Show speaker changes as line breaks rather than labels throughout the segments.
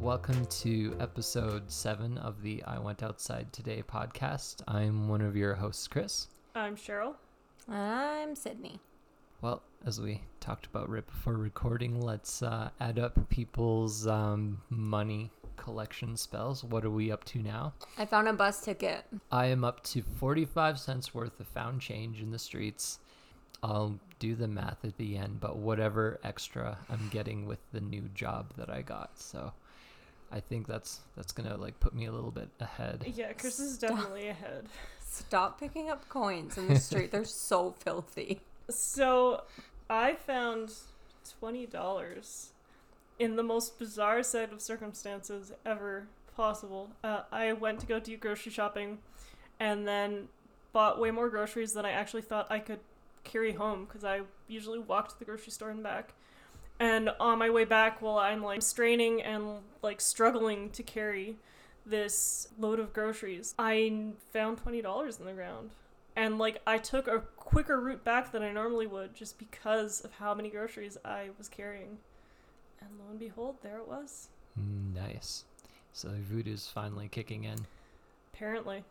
Welcome to episode seven of the I Went Outside Today podcast. I'm one of your hosts, Chris.
I'm Cheryl.
I'm Sydney.
Well, as we talked about right before recording, let's uh, add up people's um, money collection spells. What are we up to now?
I found a bus ticket.
I am up to 45 cents worth of found change in the streets. I'll do the math at the end, but whatever extra I'm getting with the new job that I got. So I think that's that's gonna like put me a little bit ahead.
Yeah, Chris is
Stop.
definitely ahead.
Stop picking up coins in the street. They're so filthy.
So I found twenty dollars in the most bizarre set of circumstances ever possible. Uh, I went to go do grocery shopping, and then bought way more groceries than I actually thought I could carry home because I usually walk to the grocery store and back. And on my way back, while I'm like straining and like struggling to carry this load of groceries, I found twenty dollars in the ground. And like I took a quicker route back than I normally would just because of how many groceries I was carrying. And lo and behold, there it was.
Nice. So voodoo's finally kicking in.
Apparently.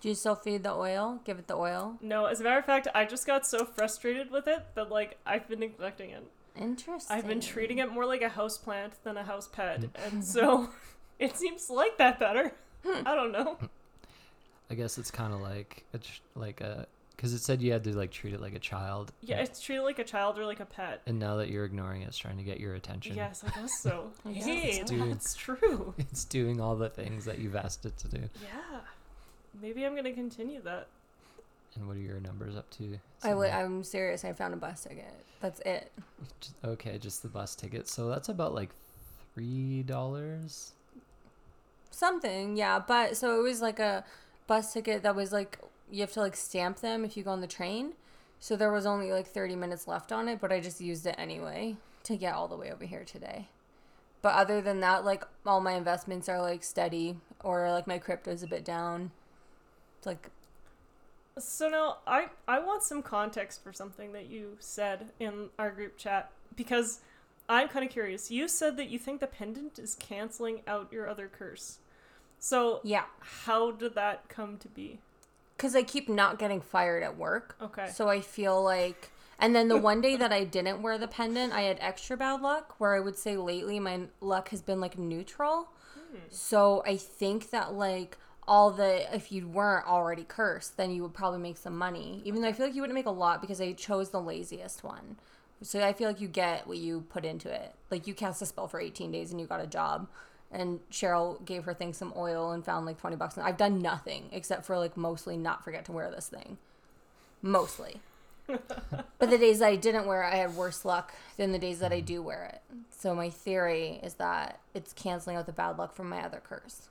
Do you still feed the oil? Give it the oil?
No, as a matter of fact, I just got so frustrated with it that like I've been neglecting it.
Interesting.
I've been treating it more like a house plant than a house pet, mm. and so it seems like that better. I don't know.
I guess it's kind of like it's like a because it said you had to like treat it like a child.
Yeah, it's treated like a child or like a pet.
And now that you're ignoring it, it's trying to get your attention.
Yes, I guess so.
I guess
hey,
so.
that's true.
It's doing all the things that you've asked it to do.
Yeah. Maybe I'm gonna continue that.
And what are your numbers up to?
I w-? I'm serious. I found a bus ticket. That's it.
Just- okay, just the bus ticket. So that's about like three dollars.
Something, yeah. But so it was like a bus ticket that was like you have to like stamp them if you go on the train. So there was only like 30 minutes left on it, but I just used it anyway to get all the way over here today. But other than that, like all my investments are like steady or like my crypto's a bit down. It's like
So now I I want some context for something that you said in our group chat because I'm kind of curious. You said that you think the pendant is canceling out your other curse. So
yeah,
how did that come to be?
cuz I keep not getting fired at work.
Okay.
So I feel like and then the one day that I didn't wear the pendant, I had extra bad luck where I would say lately my luck has been like neutral. Hmm. So I think that like all the if you weren't already cursed, then you would probably make some money. Even though I feel like you wouldn't make a lot because I chose the laziest one. So I feel like you get what you put into it. Like you cast a spell for 18 days and you got a job. And Cheryl gave her thing some oil and found like 20 bucks. And I've done nothing except for like mostly not forget to wear this thing. Mostly. but the days that I didn't wear it, I had worse luck than the days that I hmm. do wear it. So my theory is that it's canceling out the bad luck from my other curse.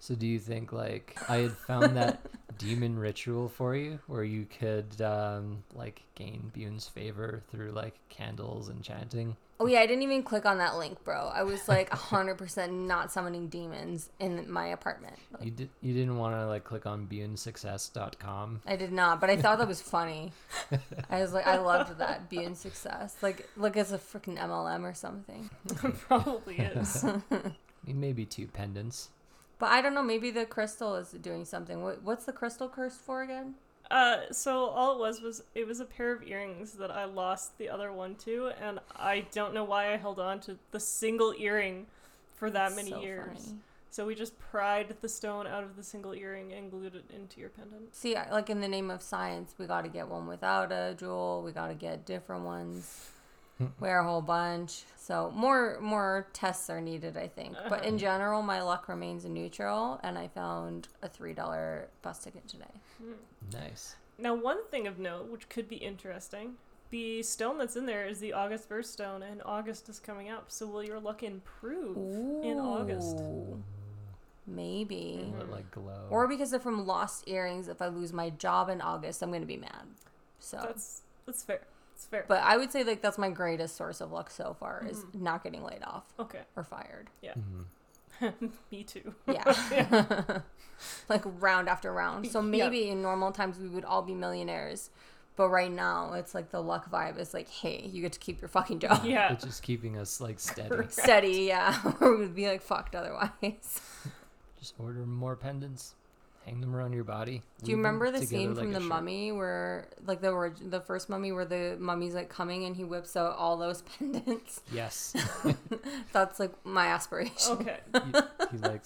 So do you think like I had found that demon ritual for you, where you could um, like gain Bune's favor through like candles and chanting?
Oh yeah, I didn't even click on that link, bro. I was like 100% not summoning demons in my apartment. Like,
You did. You didn't want to like click on bunesuccess.com.
I did not, but I thought that was funny. I was like, I loved that being success. Like, look, it's a freaking MLM or something.
Probably is.
Maybe two pendants.
But I don't know. Maybe the crystal is doing something. What, what's the crystal cursed for again?
Uh, so all it was was it was a pair of earrings that I lost the other one to, and I don't know why I held on to the single earring for that many
So
years.
funny.
So we just pried the stone out of the single earring and glued it into your pendant.
See, like in the name of science, we got to get one without a jewel. We got to get different ones. Hmm. Wear a whole bunch. So more more tests are needed, I think. Uh-huh. But in general, my luck remains neutral, and I found a three dollar bus ticket today. Hmm.
Nice.
Now, one thing of note, which could be interesting, the stone that's in there is the August birthstone, and August is coming up. So will your luck improve in August?
Ooh. Maybe.
Or like glow.
Or because they're from lost earrings, if I lose my job in August, I'm gonna be mad. So,
That's that's fair. It's fair.
but I would say like that's my greatest source of luck so far is
Mm-hmm.
not getting laid off
okay.
or fired.
Mhm.
Me too.
Yeah. like round after round. So maybe in normal times we would all be millionaires. But right now, it's like the luck vibe is like, hey, you get to keep your fucking job.
Yeah.
It's just keeping us like steady.
Steady, yeah. or we'd be like fucked otherwise.
Just order more pendants, hang them around your body.
Do you remember the scene from
a
the
shirt.
mummy where like the orig- the first mummy where the mummy's like coming and he whips out all those pendants?
Yes.
That's like my aspiration.
Okay.
he, he like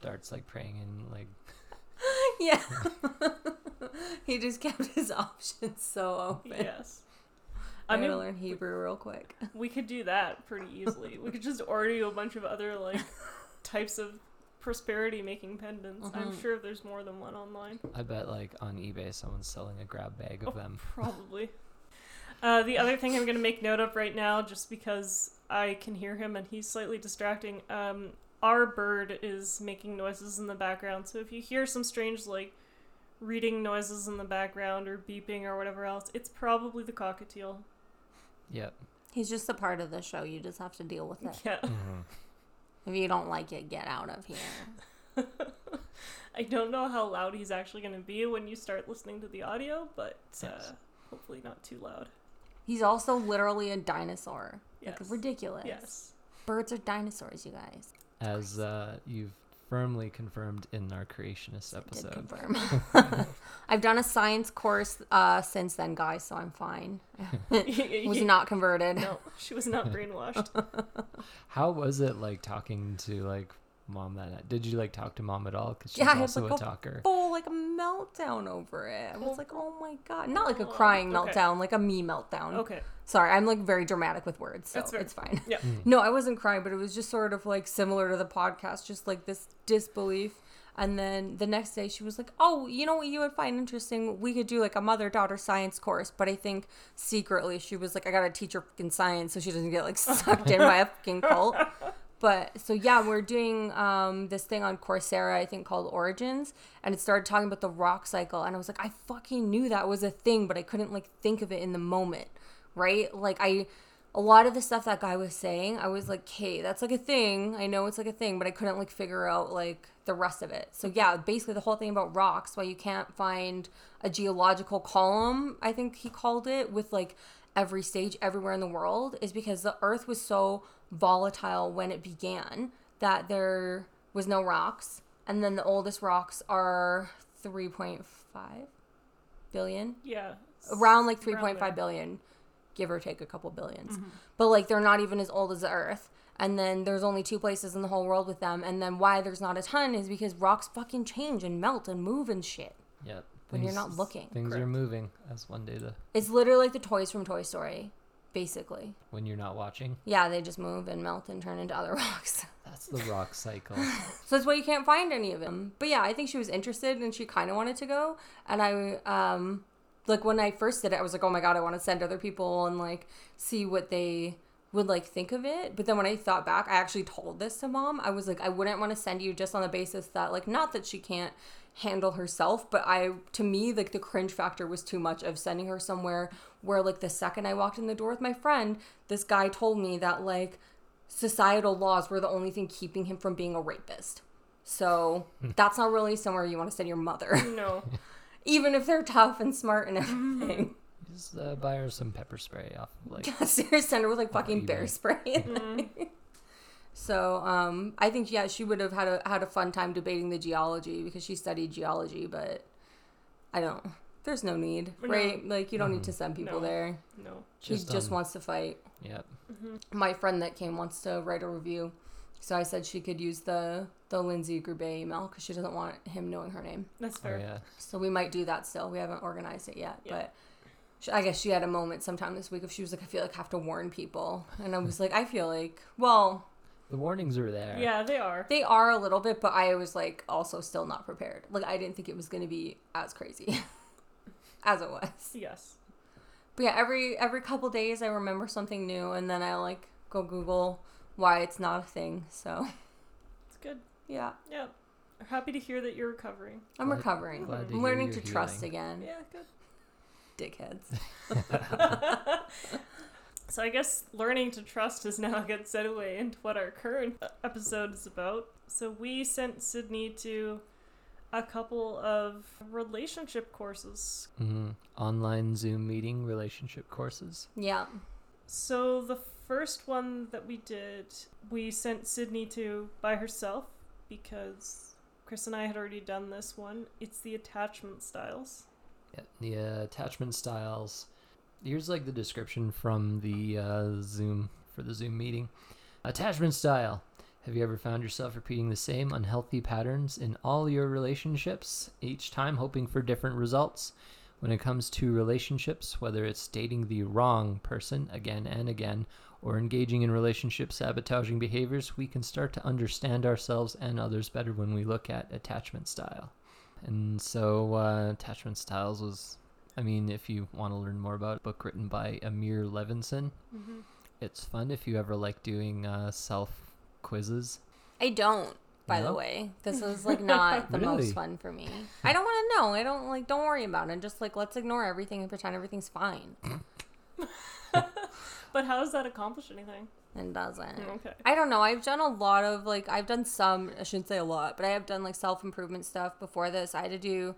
starts like praying and like
Yeah. he just kept his options so open.
Yes.
I
I
gotta learn Hebrew real quick.
we could do that pretty easily. we could just order you a bunch of other like types of prosperity making pendants. I'm
Mhm.
sure there's more than one online.
I bet like on eBay someone's selling a grab bag of
Oh.
them.
Probably. Uh, the other thing I'm going to make note of right now, just because I can hear him and he's slightly distracting, um, our bird is making noises in the background. So if you hear some strange, like, reading noises in the background or beeping or whatever else, it's probably the cockatiel.
Yep.
He's just a part of the show. You just have to deal with it.
Yeah.
Mhm.
If you don't like it, get out of here.
I don't know how loud he's actually going to be when you start listening to the audio, but uh,
Yes.
hopefully not too loud.
He's also literally a dinosaur.
Yes.
Like ridiculous.
Yes.
Birds are dinosaurs, you guys.
As uh, you've firmly confirmed in our creationist
Did
episode.
confirm. I've done a science course uh, since then, guys, so I'm fine. Was not converted.
No, she was not brainwashed.
How was it like talking to like mom that night? Did you like talk to mom at all? Because she's
Yeah, I had,
also
like,
a
a
talker.
Full like a meltdown over it. I was oh. like, oh my god, not like a
Oh,
crying
okay.
meltdown, like a me meltdown.
Okay.
Sorry, I'm like very dramatic with words, so
That's fair.
it's fine.
Yeah. Hmm.
No, I wasn't crying, but it was just sort of like similar to the podcast, just like this disbelief. And then the next day, she was like, "Oh, you know what you would find interesting? We could do like a mother daughter science course." But I think secretly she was like, "I gotta teach her fucking science so she doesn't get like sucked in by a fucking cult." But so yeah, we're doing um, this thing on Coursera, I think called Origins, and it started talking about the rock cycle, and I was like, I fucking knew that was a thing, but I couldn't like think of it in the moment, right? Like I, a lot of the stuff that guy was saying, I was like, okay, that's like a thing. I know it's like a thing, but I couldn't like figure out like the rest of it. So yeah, basically the whole thing about rocks, why you can't find a geological column, I think he called it, with like every stage everywhere in the world is because the earth was so volatile when it began that there was no rocks and then the oldest rocks are 3.5 billion
Yeah.
around like
Around
3.5
there. Mm-hmm.
billion give or take a couple 1000000000s but like they're not even as old as the earth and then there's only two places in the whole world with them and then why there's not a ton is because rocks fucking change and melt and move and shit
Yep.
when you're not looking.
Things are moving. as one day to
it's literally like the toys from toy story basically
when you're not watching.
yeah they just move and melt and turn into other rocks
That's the rock cycle.
So that's why you can't find any of them. But yeah, I think she was interested and she kind of wanted to go. And I, um, like when I first did it, I was like, oh my god, I want to send other people and like see what they would like think of it. But then when I thought back, I actually told this to mom. I was like, I wouldn't want to send you just on the basis that like not that she can't handle herself, but I to me like the cringe factor was too much of sending her somewhere where like the second I walked in the door with my friend, this guy told me that like societal laws were the only thing keeping him from being a rapist. So that's not really somewhere you want to send your mother,
No.
even if they're tough and smart and everything.
Just uh, buy her some pepper spray off of like
Seriously, send her with like fucking
eBay.
bear spray. So um, I think yeah, she would have had a had a fun time debating the geology because she studied geology, but I don't. There's no need,
No.
right? Like you don't need mm-hmm. to send people
No.
there.
No.
She
Just
just
on-
wants to fight.
Yep. Mm-hmm.
my friend that came wants to write a review so i said she could use the the lindsay grube email because she doesn't want him knowing her name
That's
Oh
fair.
yeah.
so we might do that still we haven't organized it yet
Yeah.
but i guess she had a moment sometime this week if she was like i feel like i have to warn people and i was like i feel like well
The warnings are there.
Yeah, they are.
they are a little bit but i was like also still not prepared like i didn't think it was going to be as crazy as it was
Yes.
But yeah, every every couple days I remember something new, and then I like go Google why it's not a thing. So
It's good.
yeah,
Yeah. I'm happy to hear that you're recovering.
I'm
Glad-
recovering.
glad mm-hmm. to
I'm learning to
you're
trust again.
Yeah, good.
Dickheads.
So I guess learning to trust is now a good segue into what our current episode is about. So we sent Sydney to a couple of relationship courses.
hmm Online Zoom meeting relationship courses.
Yeah.
So the first one that we did, we sent Sydney to by herself because Chris and I had already done this one. It's the attachment styles.
Yeah, the uh, attachment styles. Here's like the description from the uh, Zoom for the Zoom meeting. Attachment style. Have you ever found yourself repeating the same unhealthy patterns in all your relationships, each time hoping for different results? When it comes to relationships, whether it's dating the wrong person again and again, or engaging in relationship sabotaging behaviors, we can start to understand ourselves and others better when we look at attachment style. And so, uh, attachment styles was, I mean, if you want to learn more about a book written by Amir Levinson.
Mm-hmm.
It's fun if you ever like doing uh, self quizzes.
I don't, by the way. This is like not the
Really?
most fun for me. I don't want to know. I don't like. Don't worry about it. Just like let's ignore everything and pretend everything's fine.
But how does that accomplish anything?
And doesn't.
Okay.
I don't know. I've done a lot of like I've done some. I shouldn't say a lot, but I have done like self improvement stuff before this. I had to do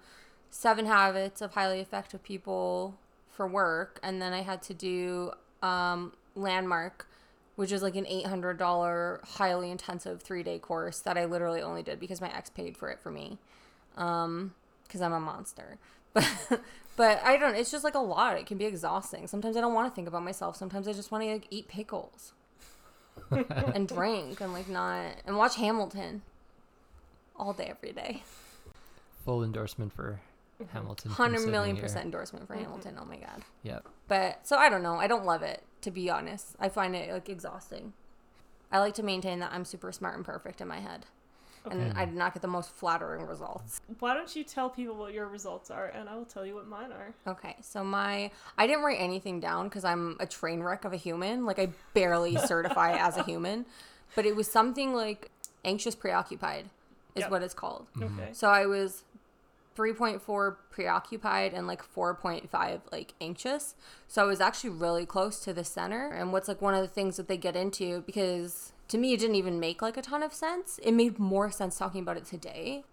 seven habits of highly effective people for work, and then I had to do um, landmark, which is like an eight hundred dollar highly intensive three day course that I literally only did because my ex paid for it for me, um, because I'm a monster. But but I don't. It's just like a lot. It can be exhausting. Sometimes I don't want to think about myself. Sometimes I just want to like eat pickles and drink and like not and watch Hamilton all day every day.
Full endorsement for Hamilton. from
Hundred
Sydney
million
here.
percent endorsement for
Mhm.
Hamilton. Oh my god.
Yep.
But so I don't know. I don't love it to be honest. I find it like exhausting. I like to maintain that I'm super smart and perfect in my head, and I did not get the most flattering results.
Why don't you tell people what your results are, and I will tell you what mine are.
Okay, so my I didn't write anything down because I'm a train wreck of a human. Like I barely certify as a human, but it was something like anxious preoccupied is
Yep.
what it's called.
Mhm.
Okay.
So I was 3.4 preoccupied and like 4.5 like anxious. So I was actually really close to the center. And what's like one of the things that they get into because to me it didn't even make like a ton of sense. It made more sense talking about it today.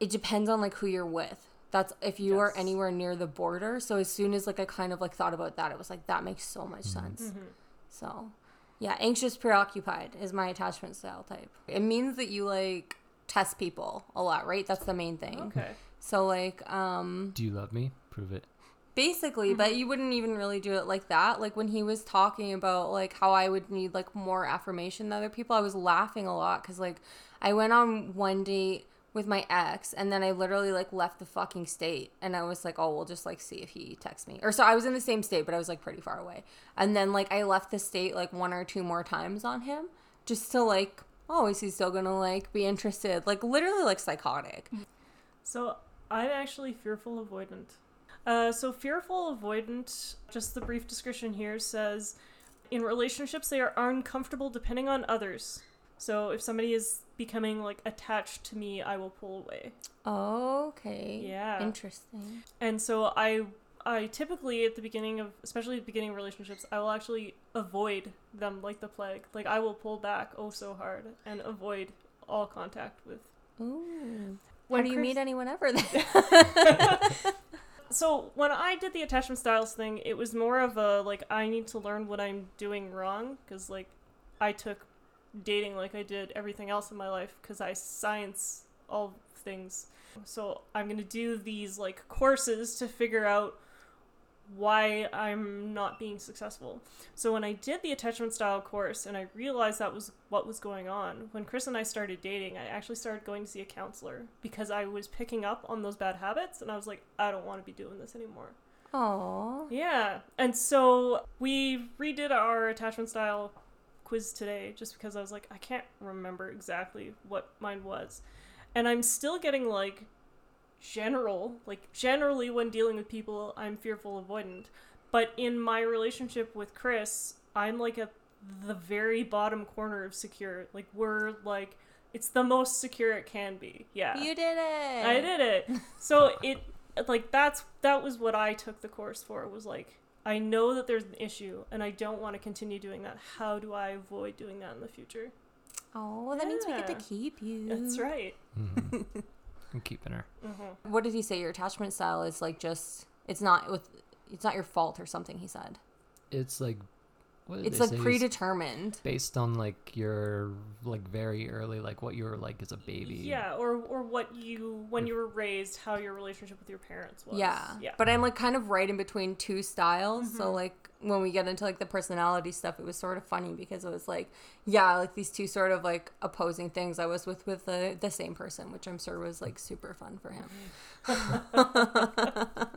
It depends on like who you're with. That's if you are anywhere near the border. So as soon as like I kind of like thought about that, it was like that makes so much sense.
Mm-hmm.
So, yeah, anxious preoccupied is my attachment style type. It means that you like test people a lot, right? That's the main thing.
Okay.
So like um
Do you love me? Prove it.
basically, but you wouldn't even really do it like that. Like when he was talking about like how I would need like more affirmation than other people, I was laughing a lot cuz like I went on one date with my ex and then I literally like left the fucking state and I was like, "Oh, we'll just like see if he texts me." Or so I was in the same state, but I was like pretty far away. And then like I left the state like one or two more times on him just to like, "Oh, is he still going to like be interested?" Like literally like psychotic.
So I'm actually fearful avoidant. Uh, so fearful avoidant, just the brief description here says, in relationships they are uncomfortable depending on others. So if somebody is becoming like attached to me, I will pull away.
Okay.
Yeah.
Interesting.
And so I I typically at the beginning of especially at the beginning of relationships, I will actually avoid them like the plague. Like I will pull back oh so hard and avoid all contact with
Ooh.
When
do you meet anyone ever then?
So when I did the attachment styles thing, it was more of a like I need to learn what I'm doing wrong because like I took dating like I did everything else in my life because I science all things. So I'm gonna do these like courses to figure out why I'm not being successful. So when I did the attachment style course and I realized that was what was going on, when Chris and I started dating, I actually started going to see a counselor because I was picking up on those bad habits and I was like, I don't want to be doing this anymore.
Aw.
Yeah. And so we redid our attachment style quiz today just because I was like, I can't remember exactly what mine was. And I'm still getting like general, like generally when dealing with people, I'm fearful avoidant. But in my relationship with Chris, I'm like at the very bottom corner of secure. Like we're like it's the most secure it can be. Yeah.
You did it.
I did it. So it like that's that was what I took the course for. Was like I know that there's an issue and I don't want to continue doing that. How do I avoid doing that in the future?
Oh, well, that means we get to keep you.
That's right.
Mhm. I'm keeping her.
What did he say? Your attachment style is like just it's not with it's not your fault or something. He said
It's like what did
it's
they
like
say? It's
predetermined.
based on like your like very early like what you were like as a baby.
Yeah, or or what you when you were raised, how your relationship with your parents was.
Yeah.
yeah.
But I'm like kind of right in between two styles.
Mm-hmm.
So like when we get into like the personality stuff, it was sort of funny because it was like, yeah, like these two sort of like opposing things I was with with the, the same person, which I'm sure was like super fun for him. A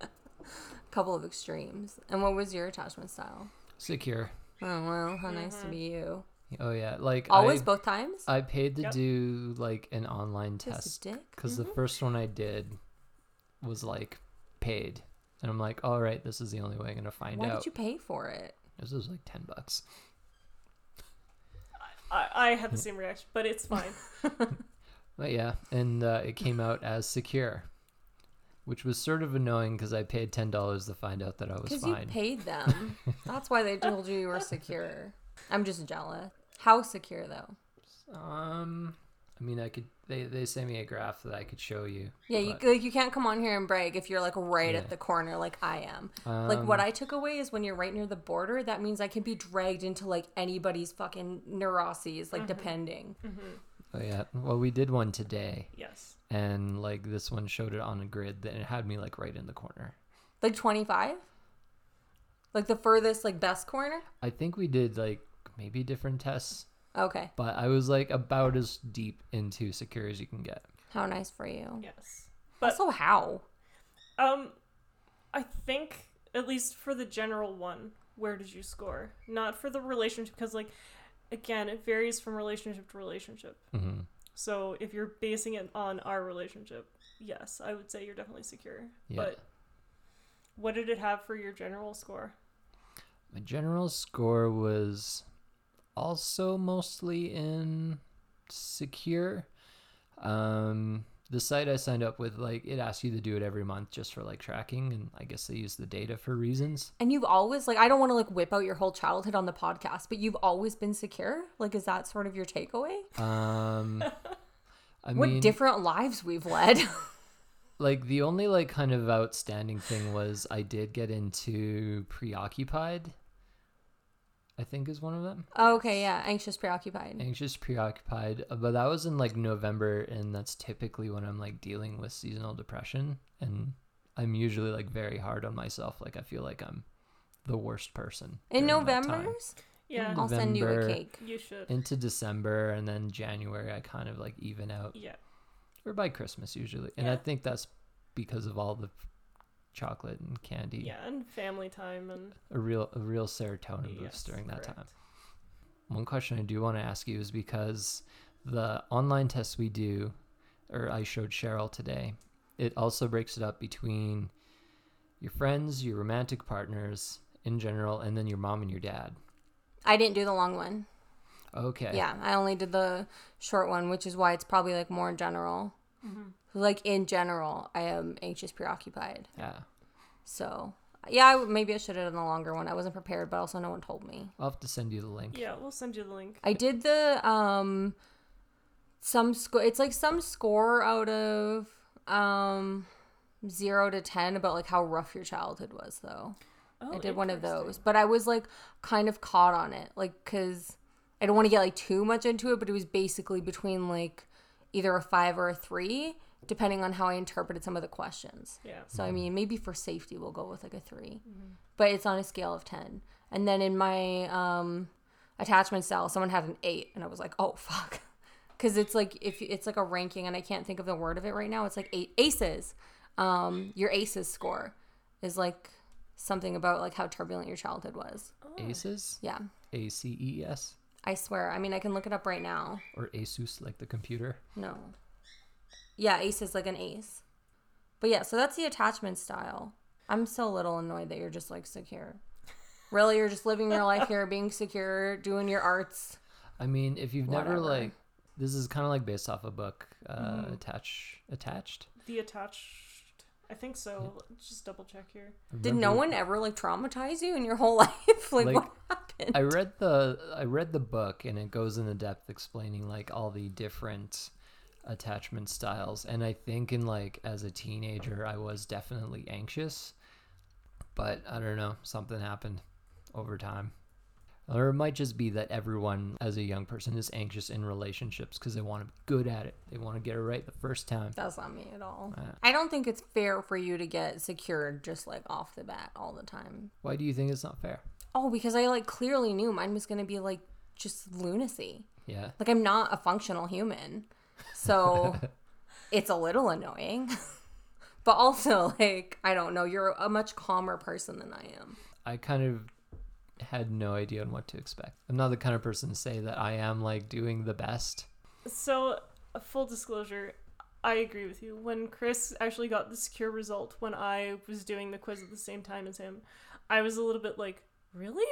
couple of extremes. And what was your attachment style?
Secure.
Oh well, how nice to mm-hmm. be you.
Oh yeah, like
Always
I,
both times?
I paid to
Yep.
do like an online
Just a
test
dick?
because the mm-hmm. first one I did was like paid, and I'm like, all right, this is the only way I'm gonna find
Why
out.
Why did you pay for it?
This was like ten bucks.
I, I had the same reaction, but it's fine.
But yeah, and uh, it came out as secure, which was sort of annoying because I paid ten dollars to find out that I was
Because you
fine.
paid them. That's why they told you you were secure. I'm just jealous. How secure though?
um, I mean, I could. They they sent me a graph that I could show you.
Yeah, you like you can't come on here and brag if you're like right
Yeah.
at the corner like I am. like what
um,
I took away is when you're right near the border, that means I can be dragged into like anybody's fucking neuroses, like depending.
Oh yeah. Well, we did one today,
yes.
and like this one showed it on a grid, and it had me like right in the corner.
Like 25? Like the furthest like best corner?
I think we did like maybe different tests,
Okay.
but I was like about as deep into secure as you can get.
How nice for you.
Yes. But
also how?
um I think at least for the general one, where did you score? Not for the relationship because like again, it varies from relationship to relationship.
hmm
So if you're basing it on our relationship, yes, I would say you're definitely secure.
Yeah.
But what did it have for your general score?
My general score was also mostly in secure. Um, the site I signed up with, like, it asks you to do it every month just for like tracking, and I guess they use the data for reasons.
And you've always like I don't want to like whip out your whole childhood on the podcast, but you've always been secure? Like is that sort of your takeaway?
Um, I
what
mean,
different lives we've led.
like the only like kind of outstanding thing was I did get into preoccupied. I think is one of them.
okay, yeah, anxious, preoccupied.
anxious preoccupied uh, but that was in like november and that's typically when i'm like dealing with seasonal depression and i'm usually like very hard on myself like i feel like i'm the worst person
In
during that time.
November's?
Yeah,
I'll send you a cake.
you should.
into december and then january i kind of like even out
Yeah.
or by christmas usually and i think that's because of all the chocolate and candy
Yeah, and family time and
a real a real serotonin boost during that
correct.
time One question I do want to ask you is because the online tests we do, or I showed Cheryl today, it also breaks it up between your friends, your romantic partners in general, and then your mom and your dad.
I didn't do the long one.
Okay.
Yeah, I only did the short one, which is why it's probably like more general. Mm-hmm. Like in general, I am anxious, preoccupied.
Yeah.
So yeah, I, maybe I should have done the longer one. I wasn't prepared, but also no one told me.
I'll have to send you the link.
yeah, we'll send you the link.
I did the um some score. It's like some score out of um zero to ten about like how rough your childhood was, though.
Oh,
I did one of those, but I was like kind of caught on it, like because I don't want to get like too much into it, but it was basically between like either a five or a three, depending on how I interpreted some of the questions.
Yeah.
So I mean, maybe for safety, we'll go with like a 3 but it's on a scale of ten. And then in my um, attachment style, someone had an eight, and I was like, oh fuck, because it's like if it's like a ranking, and I can't think of the word of it right now. It's like eight aces. Um, your aces score is like something about like how turbulent your childhood was.
Aces?
Yeah,
A C E S?
I swear. I mean, I can look it up right now.
Or Asus, like the computer?
No. Yeah, ace is like an ace. But yeah, so that's the attachment style. I'm so a little annoyed that you're just like secure. Really, you're just living your life here, being secure, doing your arts.
I mean, if you've never like, this is kind of like based off a book, uh, attach, attached.
The attached. I think so. Just double check here.
I
Did no one ever like traumatize you in your whole life? like,
Like,
what happened?
I read the I read the book and it goes into depth explaining like all the different attachment styles and i think in like as a teenager i was definitely anxious but i don't know something happened over time or it might just be that everyone as a young person is anxious in relationships because they want to be good at it they want to get it right the first time
That's not me at all. I don't think it's fair for you to get secured just like off the bat all the time.
why do you think it's not fair
Oh, because I like clearly knew mine was gonna be like just lunacy.
yeah
Like I'm not a functional human. So it's a little annoying. but also like I don't know, you're a much calmer person than I am.
I kind of had no idea on what to expect. I'm not the kind of person to say that I am like doing the best.
So, full disclosure, I agree with you. When Chris actually got the secure result when I was doing the quiz at the same time as him, I was a little bit like, "Really?"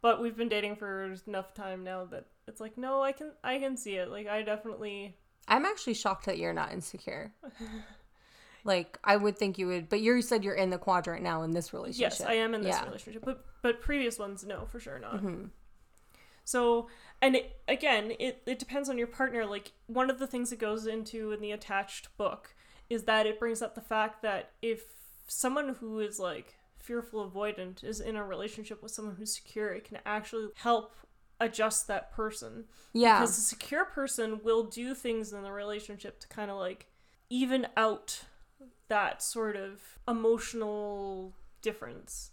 But we've been dating for enough time now that it's like, "No, I can I can see it. Like I definitely
I'm actually shocked that you're not insecure. like I would think you would, but you said you're in the quadrant now in this relationship.
Yes, I am in this
Yeah.
relationship, but but previous ones, no, for sure not.
Mm-hmm.
So, and it, again, it it depends on your partner. Like one of the things that goes into in the attached book is that it brings up the fact that if someone who is like fearful avoidant is in a relationship with someone who's secure, it can actually help adjust that person
Yeah.
because a secure person will do things in the relationship to kind of like even out that sort of emotional difference.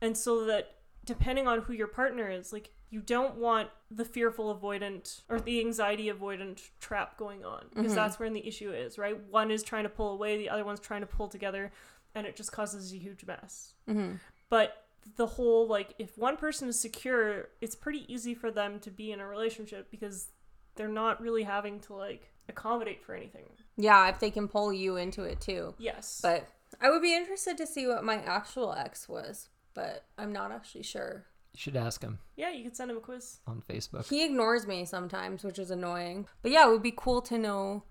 And so that depending on who your partner is, like you don't want the fearful avoidant or the anxiety avoidant trap going on because that's where the issue is, right? One is trying to pull away, the other one's trying to pull together, and it just causes a huge mess.
hmm
But the whole like if one person is secure, it's pretty easy for them to be in a relationship because they're not really having to like accommodate for anything.
Yeah, if they can pull you into it too.
Yes.
But I would be interested to see what my actual ex was, but I'm not actually sure.
You should ask him
yeah, you could send him a quiz.
on Facebook.
He ignores me sometimes, which is annoying. But yeah, it would be cool to know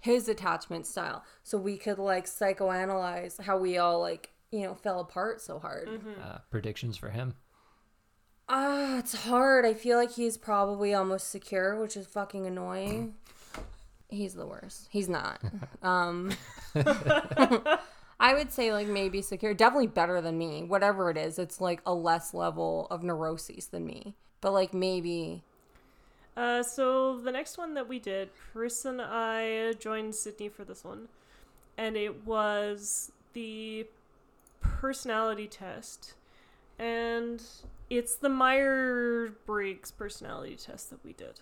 his attachment style so we could like psychoanalyze how we all like, you know, fell apart so hard.
Uh, predictions for him.
Ah, it's hard. I feel like he's probably almost secure, which is fucking annoying. He's the worst. He's not. Um I would say like maybe secure, definitely better than me. Whatever it is, it's like a less level of neuroses than me. But like maybe
Uh, so the next one that we did, Chris and I joined Sydney for this one, and it was the personality test, and it's the Meyer Briggs personality test that we did.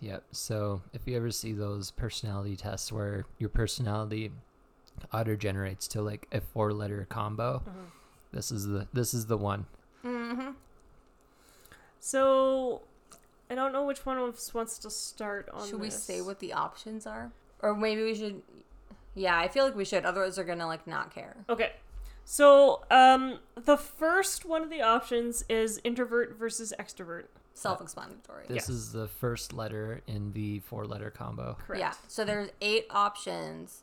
Yep. So if you ever see those personality tests where your personality auto generates to like a four letter combo, this is the this is the one. Mhm.
So I don't know which one of us wants to start on.
should we say what the options are? Or maybe we should Yeah, I feel like we should. Otherwise they're gonna like not care.
Okay. So, um, the first one of the options is introvert versus extrovert.
Self explanatory.
This
Yeah.
is the first letter in the four letter combo.
Correct.
Yeah. So there's eight options,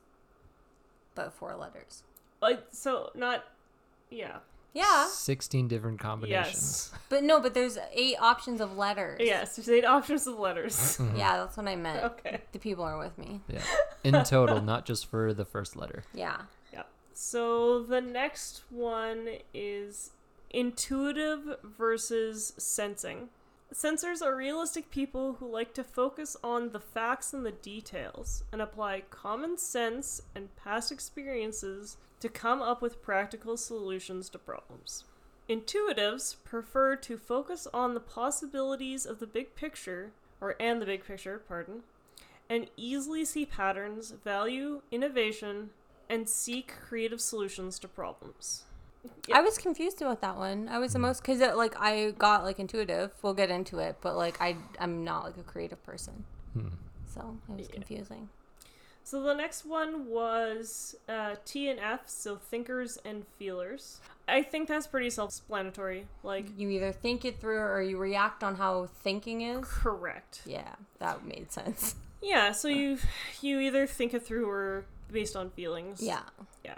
but four letters.
Like, so not, yeah.
Yeah.
16 different combinations.
Yes.
But no, but there's eight options of letters.
Yes, there's eight options of letters.
Yeah, that's what I meant.
okay.
The people are with me.
Yeah. In total, not just for the first letter.
Yeah.
So the next one is intuitive versus sensing. Sensors are realistic people who like to focus on the facts and the details and apply common sense and past experiences to come up with practical solutions to problems. Intuitives prefer to focus on the possibilities of the big picture, or and the big picture, pardon, and easily see patterns, value innovation, and seek creative solutions to problems. Yeah.
I was confused about that one. I was the most because like I got like intuitive. We'll get into it, but like I I'm not like a creative person,
Hmm.
so it was
Yeah.
confusing.
So the next one was uh, T and F, so thinkers and feelers. I think that's pretty self-explanatory. Like,
You either think it through or you react on how thinking is.
correct.
Yeah, that made sense.
Yeah. So you you either think it through or based on feelings.
Yeah.
Yeah.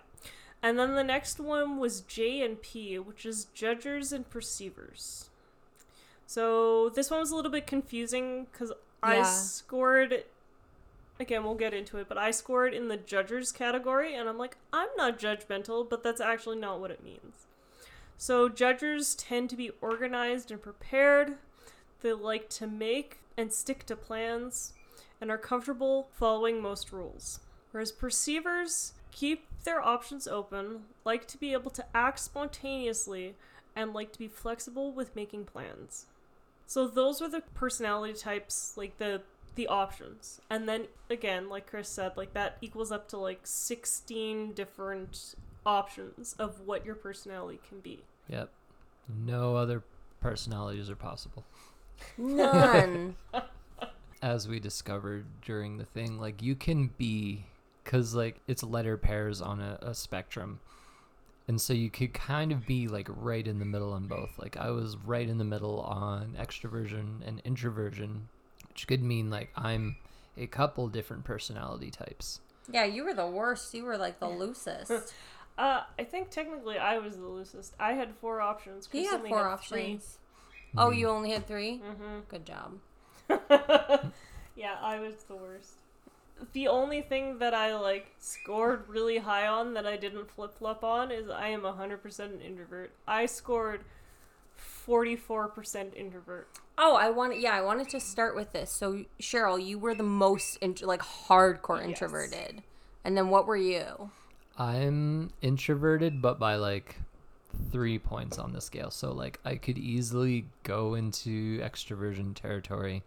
And then the next one was J and P, which is judgers and perceivers. So this one was a little bit confusing because I scored again, we'll get into it, but I scored in the judges category, and I'm like, I'm not judgmental, but that's actually not what it means. So, judges tend to be organized and prepared. They like to make and stick to plans and are comfortable following most rules. Whereas perceivers keep their options open, like to be able to act spontaneously, and like to be flexible with making plans. So those are the personality types, like the the options. And then again, like Chris said, like that equals up to like 16 different options of what your personality can be.
Yep. No other personalities are possible.
None.
As we discovered during the thing, like you can be, because like it's letter pairs on a, a spectrum. And so you could kind of be like right in the middle on both. Like I was right in the middle on extroversion and introversion, which could mean like I'm a couple different personality types.
yeah, you were the worst. You were like the loosest.
Uh, I think technically I was the loosest. I had four options.
He had four
had three.
options. Oh, you only had 3
Mm-hmm.
Good job.
yeah, I was the worst. The only thing that I like scored really high on that I didn't flip flop on is I am 100% an introvert. I scored 44% introvert.
Oh, I want yeah, I wanted to start with this. So Cheryl, you were the most int- like hardcore
Yes.
introverted, and then what were you?
I'm introverted, but by like three points on the scale. So like I could easily go into extroversion territory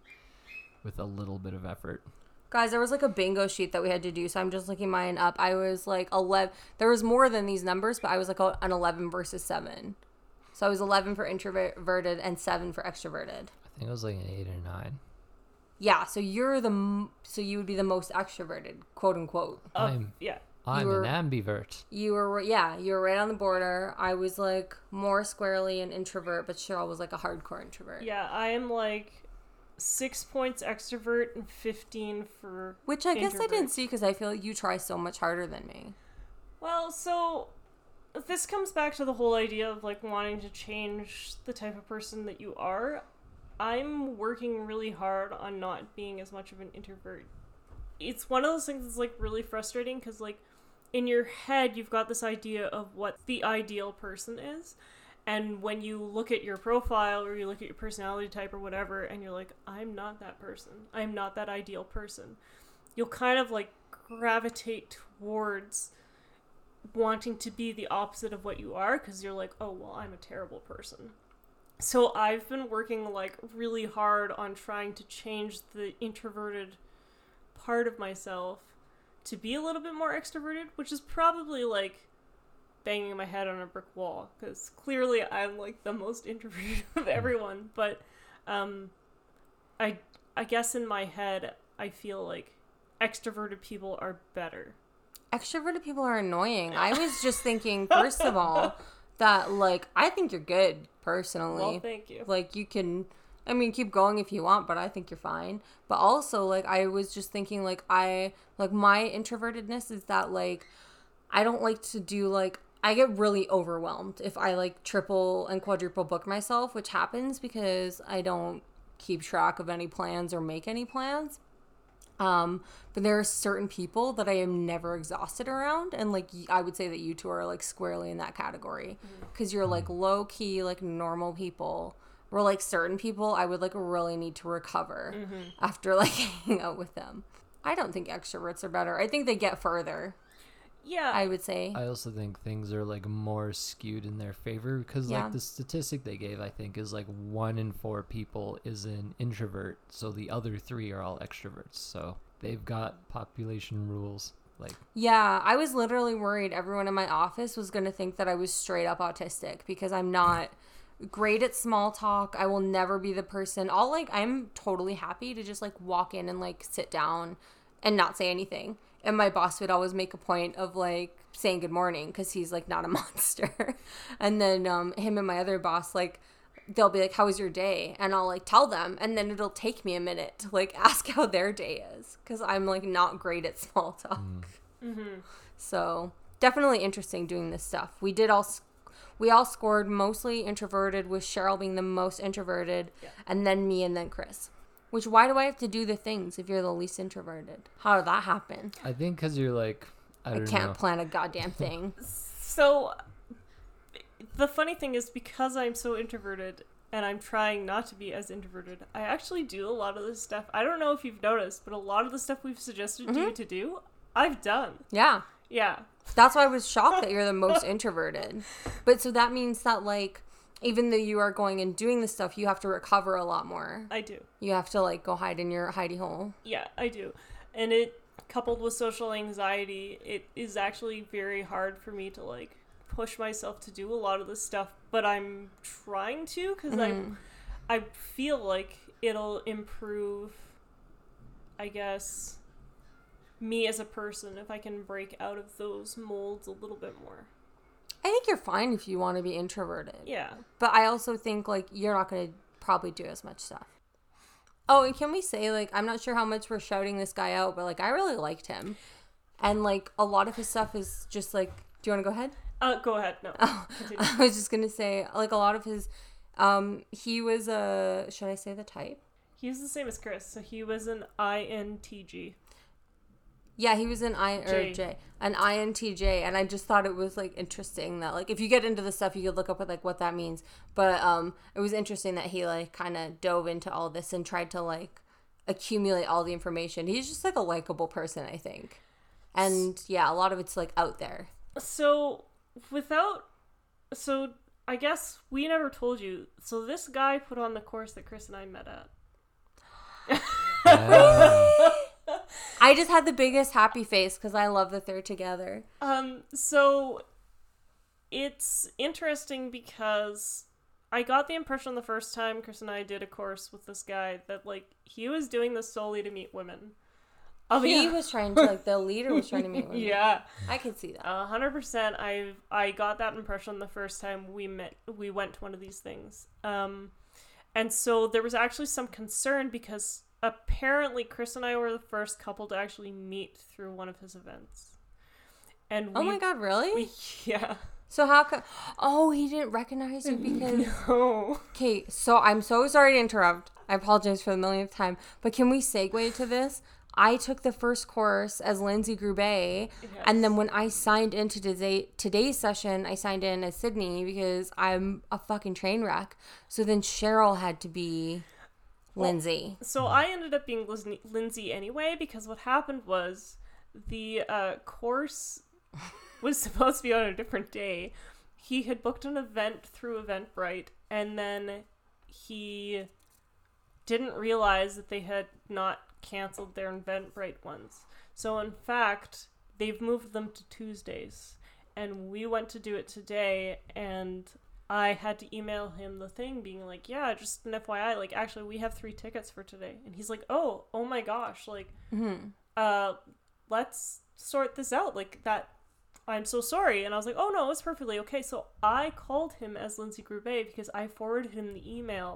with a little bit of effort.
Guys, there was like a bingo sheet that we had to do, so I'm just looking mine up. I was like 11. There was more than these numbers, but I was like an 11 versus 7. So I was 11 for introverted and 7 for extroverted.
I think it was like an eight or nine.
Yeah, so you're the so you would be the most extroverted, quote unquote.
Of-
I'm
yeah.
I'm
were-
an ambivert.
You were yeah, you were right on the border. I was like more squarely an introvert, but Cheryl was like a hardcore introvert.
Yeah, I am like six points extrovert and 15 for.
Which I guess I didn't see because I feel like you try so much harder than me.
Well, so this comes back to the whole idea of like wanting to change the type of person that you are. I'm working really hard on not being as much of an introvert. It's one of those things that's like really frustrating because like in your head you've got this idea of what the ideal person is. And when you look at your profile or you look at your personality type or whatever, and you're like, I'm not that person. I'm not that ideal person. You'll kind of like gravitate towards wanting to be the opposite of what you are because you're like, oh, well, I'm a terrible person. So I've been working like really hard on trying to change the introverted part of myself to be a little bit more extroverted, which is probably like banging my head on a brick wall because clearly I'm like the most introverted of everyone. But um, I I guess in my head I feel like extroverted people are better.
Extroverted people are annoying. I was just thinking, first of all, that like I think you're good personally.
Well, thank you.
like you can I mean keep going if you want, but I think you're fine. But also like I was just thinking like I like my introvertedness is that like I don't like to do like I get really overwhelmed if I like triple and quadruple book myself, which happens because I don't keep track of any plans or make any plans. Um, but there are certain people that I am never exhausted around, and like I would say that you two are like squarely in that category mm. because you're like mm. low key, like normal people. Where like certain people, I would like really need to recover mm-hmm. after like hanging out with them. I don't think extroverts are better. I think they get further.
Yeah.
I would say.
I also think things are like more skewed in their favor because
Yeah.
like the statistic they gave, I think, is like one in four people is an introvert, so the other three are all extroverts. So they've got population rules. Like
Yeah, I was literally worried everyone in my office was going to think that I was straight up autistic because I'm not great at small talk. I will never be the person. I'll like I'm totally happy to just like walk in and like sit down and not say anything. And my boss would always make a point of like saying good morning cuz he's like not a monster. and then um him and my other boss like they'll be like how was your day? And i'll like tell them and then it'll take me a minute to like ask how their day is because i'm like not great at small talk. So definitely interesting doing this stuff. We did all we all scored mostly introverted with cheryl being the most introverted
Yeah.
and then me and then chris Which why do I have to do the things if you're the least introverted? How did that happen?
I think because you're like, I
I,
don't
can't
know.
plan a goddamn thing.
So the funny thing is because I'm so introverted and I'm trying not to be as introverted, I actually do a lot of this stuff. I don't know if you've noticed, but a lot of the stuff we've suggested to
Mm-hmm.
you to do, I've done.
yeah.
Yeah.
That's why I was shocked that you're the most introverted. But so that means that like even though you are going and doing this stuff, you have to recover a lot more.
I do.
You have to like go hide in your hidey hole.
Yeah, I do. And it coupled with social anxiety, it is actually very hard for me to like push myself to do a lot of this stuff, but I'm trying to cuz
Mm-hmm.
I I feel like it'll improve I guess me as a person if I can break out of those molds a little bit more.
You're fine if you want to be introverted.
Yeah.
But I also think like you're not going to probably do as much stuff. Oh, and can we say like I'm not sure how much we're shouting this guy out, but like I really liked him. And like a lot of his stuff is just like do you want to go ahead?
Uh go ahead. No.
Oh. I was just going to say like a lot of his um he was a should I say the type?
He's the same as Chris, so he was an INTJ.
Yeah, he was an I or
J.
J, an INTJ, and I just thought it was like interesting that like if you get into the stuff, you could look up at like what that means. But um, it was interesting that he like kind of dove into all this and tried to like accumulate all the information. He's just like a likable person, I think, and yeah, a lot of it's like out there.
So, without. So, I guess we never told you. So, this guy put on the course that Chris and I met at.
I just had the biggest happy face because I love that they're together.
Um, so, it's interesting because I got the impression the first time Chris and I did a course with this guy that, like, he was doing this solely to meet women. Oh,
He
yeah.
was trying to like the leader was trying to meet women.
Yeah.
I could see that.
A hundred percent. I I got that impression the first time we met. We went to one of these things. Um, and so there was actually some concern because apparently Chris and I were the first couple to actually meet through one of his events. And oh we,
oh my god, really?
we yeah.
So how come? Oh, he didn't recognize you because.
No.
Okay, so I'm so sorry to interrupt. I apologize for the millionth time, but can we segue to this? I took the first course as Lindsay Grube, and then when I signed into today, today's session, I signed in as Sydney because I'm a fucking train wreck. So then Cheryl had to be Lindsay.
So I ended up being Lindsay anyway because what happened was the uh, course was supposed to be on a different day. He had booked an event through Eventbrite and then he didn't realize that they had not canceled their Eventbrite ones. So in fact, they've moved them to Tuesdays. And we went to do it today and I had to email him the thing being like, yeah, just an FYI, like actually we have three tickets for today. And he's like, "Oh, oh my gosh, like uh let's sort this out. Like that I'm so sorry." And I was like, "Oh no, it's perfectly okay." So I called him as Lindsay Grube because I forwarded him the email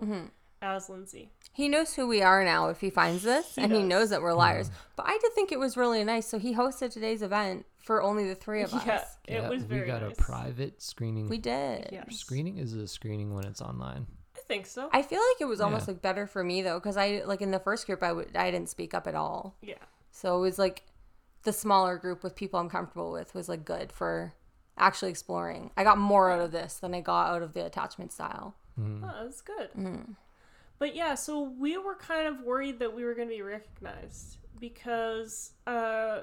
as Lindsay.
He knows who we are now if he finds this,
He
and he knows that we're hmm. liars. But I did think it was really nice. So he hosted today's event for only the three of us.
Yeah, it
Yeah,
was very
we got
nice.
a private screening.
We did.
Yes.
Screening is a screening when it's online.
I think so.
I feel like it was almost
Yeah.
like better for me though, because I like in the first group I would I didn't speak up at all,
yeah.
so it was like the smaller group with people I'm comfortable with was like good for actually exploring. I got more out of this than I got out of the attachment style. Hmm.
Oh, that's good. Mm-hmm. But yeah, so we were kind of worried that we were going to be recognized because uh,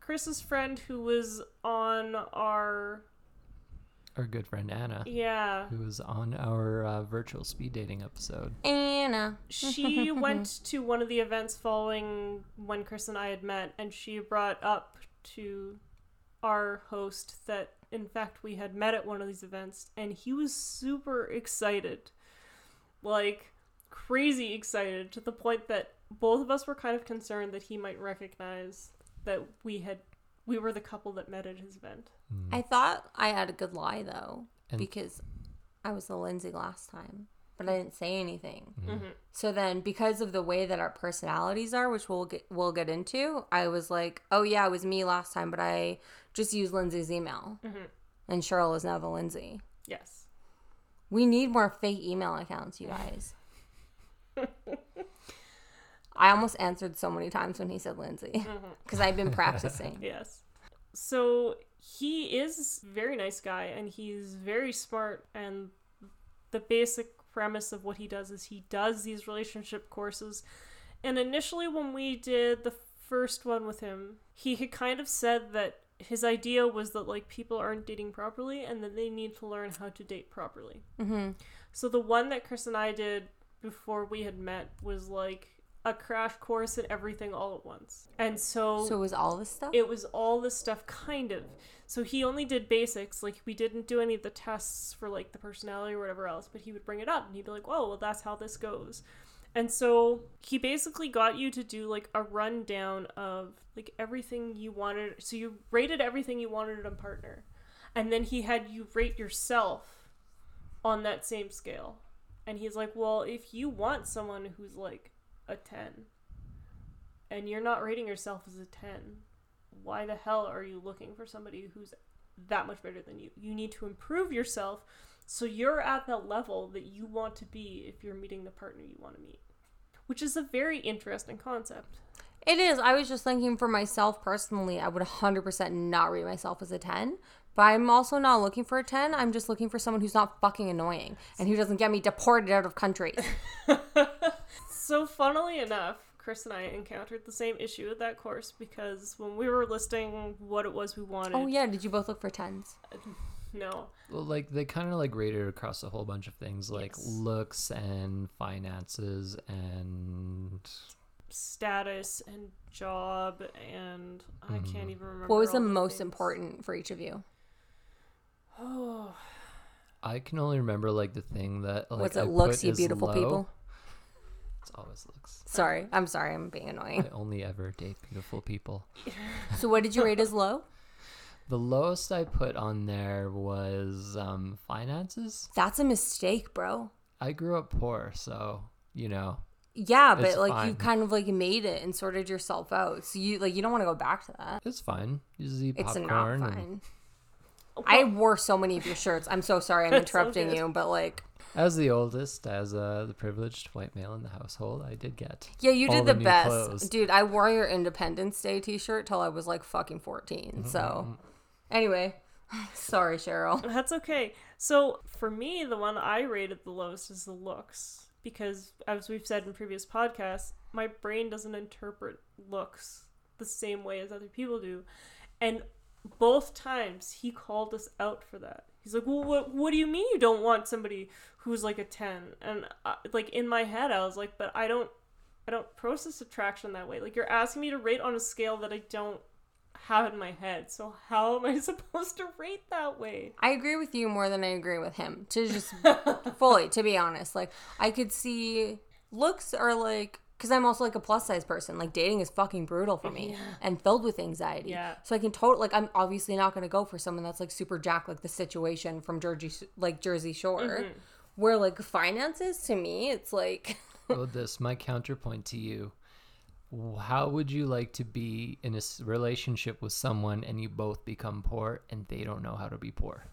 Chris's friend who was on our
Our good friend Anna,
yeah,
who was on our uh, virtual speed dating episode.
Anna,
she went to one of the events following when Chris and I had met, and she brought up to our host that in fact we had met at one of these events, and he was super excited, like crazy excited to the point that both of us were kind of concerned that he might recognize that we had we were the couple that met at his event.
I thought I had a good lie though
And-
because I was the Lindsay last time, but I didn't say anything.
Mm-hmm.
So then, because of the way that our personalities are, which we'll get we'll get into, I was like, "Oh yeah, it was me last time, but I just used Lindsay's email,
Mhm.
and Cheryl is now the Lindsay."
Yes.
We need more fake email accounts, you guys. I almost answered so many times when he said Lindsay because I've been practicing.
Yes. So he is a very nice guy and he's very smart and the basic premise of what he does is he does these relationship courses. And initially when we did the first one with him, he had kind of said that his idea was that like people aren't dating properly and that they need to learn how to date properly.
hmm
So the one that Chris and I did before we had met was like a crash course in everything all at once. And so,
So was all this stuff?
it was all this stuff kind of. So he only did basics, like we didn't do any of the tests for like the personality or whatever else, but he would bring it up and he'd be like, "Whoa, well that's how this goes." And so he basically got you to do like a rundown of like everything you wanted. So you rated everything you wanted in a partner. And then he had you rate yourself on that same scale. And he's like, "Well, if you want someone who's like a 10 and you're not rating yourself as a 10, why the hell are you looking for somebody who's that much better than you? You need to improve yourself so you're at the level that you want to be if you're meeting the partner you want to meet." Which is a very interesting concept.
It is. I was just thinking for myself personally, I would 100% not rate myself as a 10. But I'm also not looking for a 10. I'm just looking for someone who's not fucking annoying and who doesn't get me deported out of country.
So, funnily enough, Chris and I encountered the same issue with that course because when we were listing what it was we wanted,
oh, yeah. Did you both look for 10s?
Uh, no,
Well, like they kind of like rated across a whole bunch of things, like
Yes.
looks and finances and
status and job and I mm-hmm. can't even remember.
What was
all
the most
things.
important for each of you?
Oh,
I can only remember like the thing that like
Was
I
it looks,
put
you beautiful
low.
people?
It's always looks.
Sorry. I'm sorry. I'm being annoying.
I only ever date beautiful people.
So, what did you rate as low?
The lowest I put on there was um, finances.
That's a mistake, bro.
I grew up poor, so you know.
Yeah, but
It's
like you
fine.
kind of like made it and sorted yourself out. So you like you don't want to go back to that.
It's fine. You just eat
It's not
popcorn. and-
fine. I wore so many of your shirts. I'm so sorry I'm
That's so
interrupting you, but like
as the oldest, as uh, the privileged white male in the household, I did get.
Yeah, you
all
did
the
the, best.
clothes.
Dude, I wore your Independence Day t shirt till I was like fucking 14. So, anyway, sorry, Cheryl.
That's okay. So for me, the one I rated the lowest is the looks because, as we've said in previous podcasts, my brain doesn't interpret looks the same way as other people do, and both times he called us out for that. He's like, "Well, what? What do you mean you don't want somebody who's like a 10? And I, like in my head, I was like, "But I don't, I don't process attraction that way. Like you're asking me to rate on a scale that I don't." have in my head so how am i supposed to rate that way
I agree with you more than I agree with him. To just fully, to be honest, like I could see looks are like because I'm also like a plus size person. Like dating is fucking brutal for me and filled with anxiety.
Yeah.
So I can totally like I'm obviously not gonna go for someone that's like super jack like the situation from Jersey like Jersey Shore, mm-hmm. where like finances to me it's like
oh, this my counterpoint to you. How would you like to be in a relationship with someone and you both become poor and they don't know how to be poor?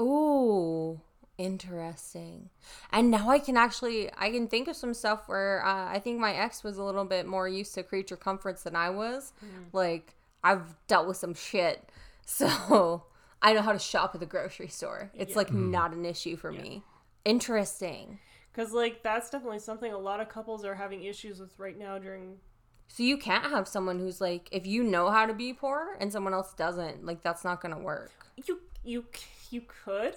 Ooh, interesting. And now I can actually I can think of some stuff where uh, I think my ex was a little bit more used to creature comforts than I was. Like I've dealt with some shit, so I know how to shop at the grocery store. It's like not an issue for me. Interesting.
Because, like, that's definitely something a lot of couples are having issues with right now during.
So you can't have someone who's like, if you know how to be poor and someone else doesn't, like that's not gonna work.
You, you, you could.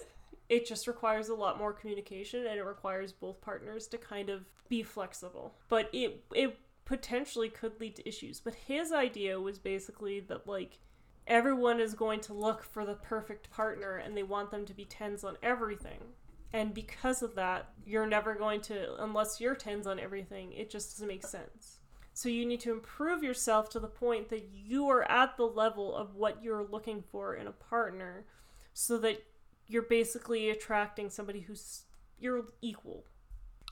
It just requires a lot more communication and it requires both partners to kind of be flexible. But it, it potentially could lead to issues. But his idea was basically that, like, everyone is going to look for the perfect partner and they want them to be tens on everything. And because of that, you're never going to, unless you're tens on everything, it just doesn't make sense. So you need to improve yourself to the point that you are at the level of what you're looking for in a partner so that you're basically attracting somebody who's you're equal.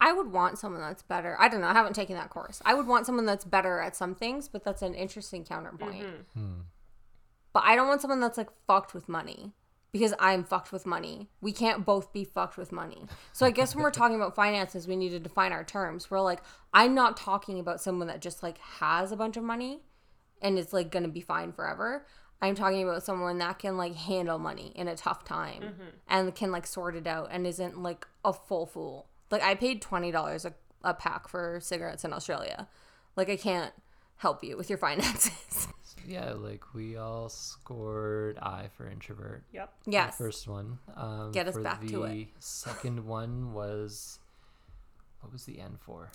I would want someone that's better. I don't know. I haven't taken that course. I would want someone that's better at some things, but that's an interesting counterpoint. Mm-hmm. Hmm. But I don't want someone that's like fucked with money. because I'm fucked with money. We can't both be fucked with money. So I guess when we're talking about finances, we need to define our terms. We're like, I'm not talking about someone that just like has a bunch of money and it's like gonna be fine forever. I'm talking about someone that can like handle money in a tough time and can like sort it out and isn't like a full fool. Like I paid twenty dollars a a pack for cigarettes in Australia. Like I can't help you with your finances.
Yeah, like we all scored I for introvert.
Yep.
yes.
First one. Um,
Get us
for
back
the
to it.
Second one was what was the N for?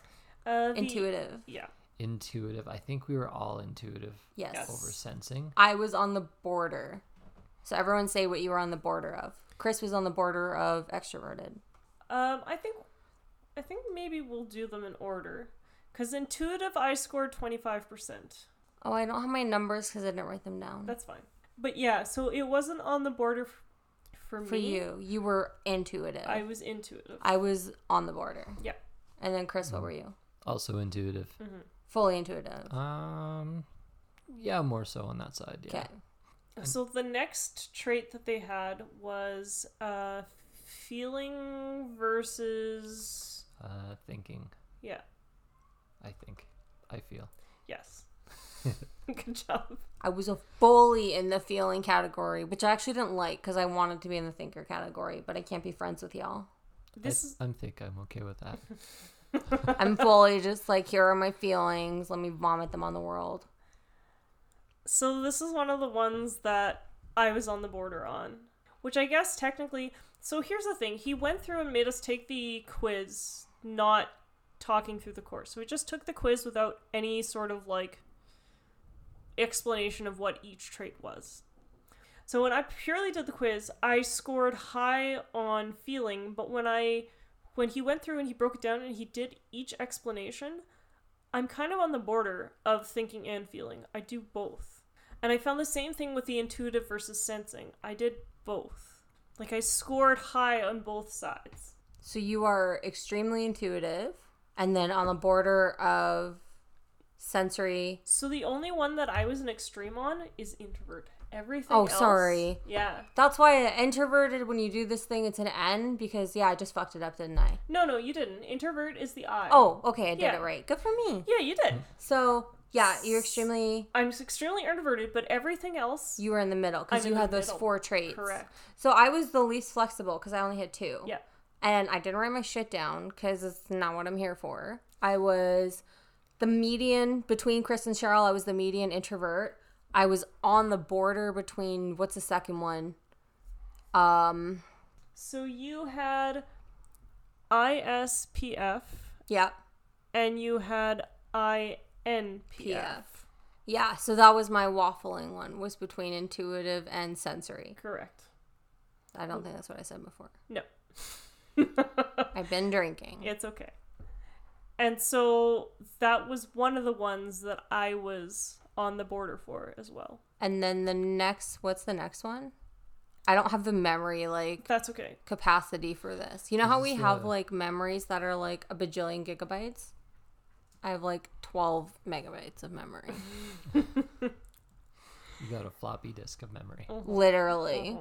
Uh, the-
Intuitive.
Yeah.
Intuitive. I think we were all intuitive
Yes.
Yes.
over sensing.
I was on the border. So everyone say what you were on the border of. Chris was on the border of extroverted.
Um, I think, I think maybe we'll do them in order, because intuitive I scored twenty five percent.
Oh, I don't have my numbers because I didn't write them down.
That's fine. But yeah, so it wasn't on the border f- for me.
For you, you were intuitive.
I was intuitive.
I was on the border.
Yeah.
And then Chris, what were you?
Also intuitive.
Fully intuitive.
Um, yeah, more so on that side. Yeah.
Okay.
So the next trait that they had was uh, feeling versus
Uh, thinking.
yeah,
I think. I feel.
yes. Good job.
I was a fully in the feeling category, which I actually didn't like because I wanted to be in the thinker category, but I can't be friends with y'all.
This
I, I'm think I'm okay with that.
I'm fully just like, here are my feelings. Let me vomit them on the world.
so this is one of the ones that I was on the border on, which I guess technically. So here's the thing: he went through and made us take the quiz, not talking through the course. So we just took the quiz without any sort of like explanation of what each trait was. So when I purely did the quiz, I scored high on feeling, but when I when he went through and he broke it down and he did each explanation, I'm kind of on the border of thinking and feeling. I do both. And I found the same thing with the intuitive versus sensing. I did both. Like I scored high on both sides.
So you are extremely intuitive and then on the border of sensory.
So the only one that I was an extreme on is introvert. Everything
Oh,
else-
sorry.
Yeah.
That's why introverted, when you do this thing, it's an N because, yeah, I just fucked it up, didn't I?
No, no, you didn't. Introvert is the I.
Oh, okay, I did
Yeah.
it right. Good for me.
Yeah, you did.
So, yeah, you're extremely.
I'm extremely introverted, but everything else
You were in the middle because you had those
middle.
four traits.
correct.
So I was the least flexible because I only had two.
Yeah.
And I didn't write my shit down because it's not what I'm here for. I was the median between Chris and Cheryl. I was the median introvert. I was on the border between what's the second one? Um,
So you had ISPF
yeah,
and you had INPF.
PF. Yeah, so that was my waffling one. Was between intuitive and sensory.
Correct.
I don't think that's what I said before.
No.
I've been drinking.
It's okay. And so that was one of the ones that I was on the border for as well.
And then the next, what's the next one? I don't have the memory like
That's okay.
capacity for this. You know how we
This,
have
uh,
like memories that are like a bajillion gigabytes? I have like 12 megabytes of memory.
You got a floppy disk of memory.
Literally.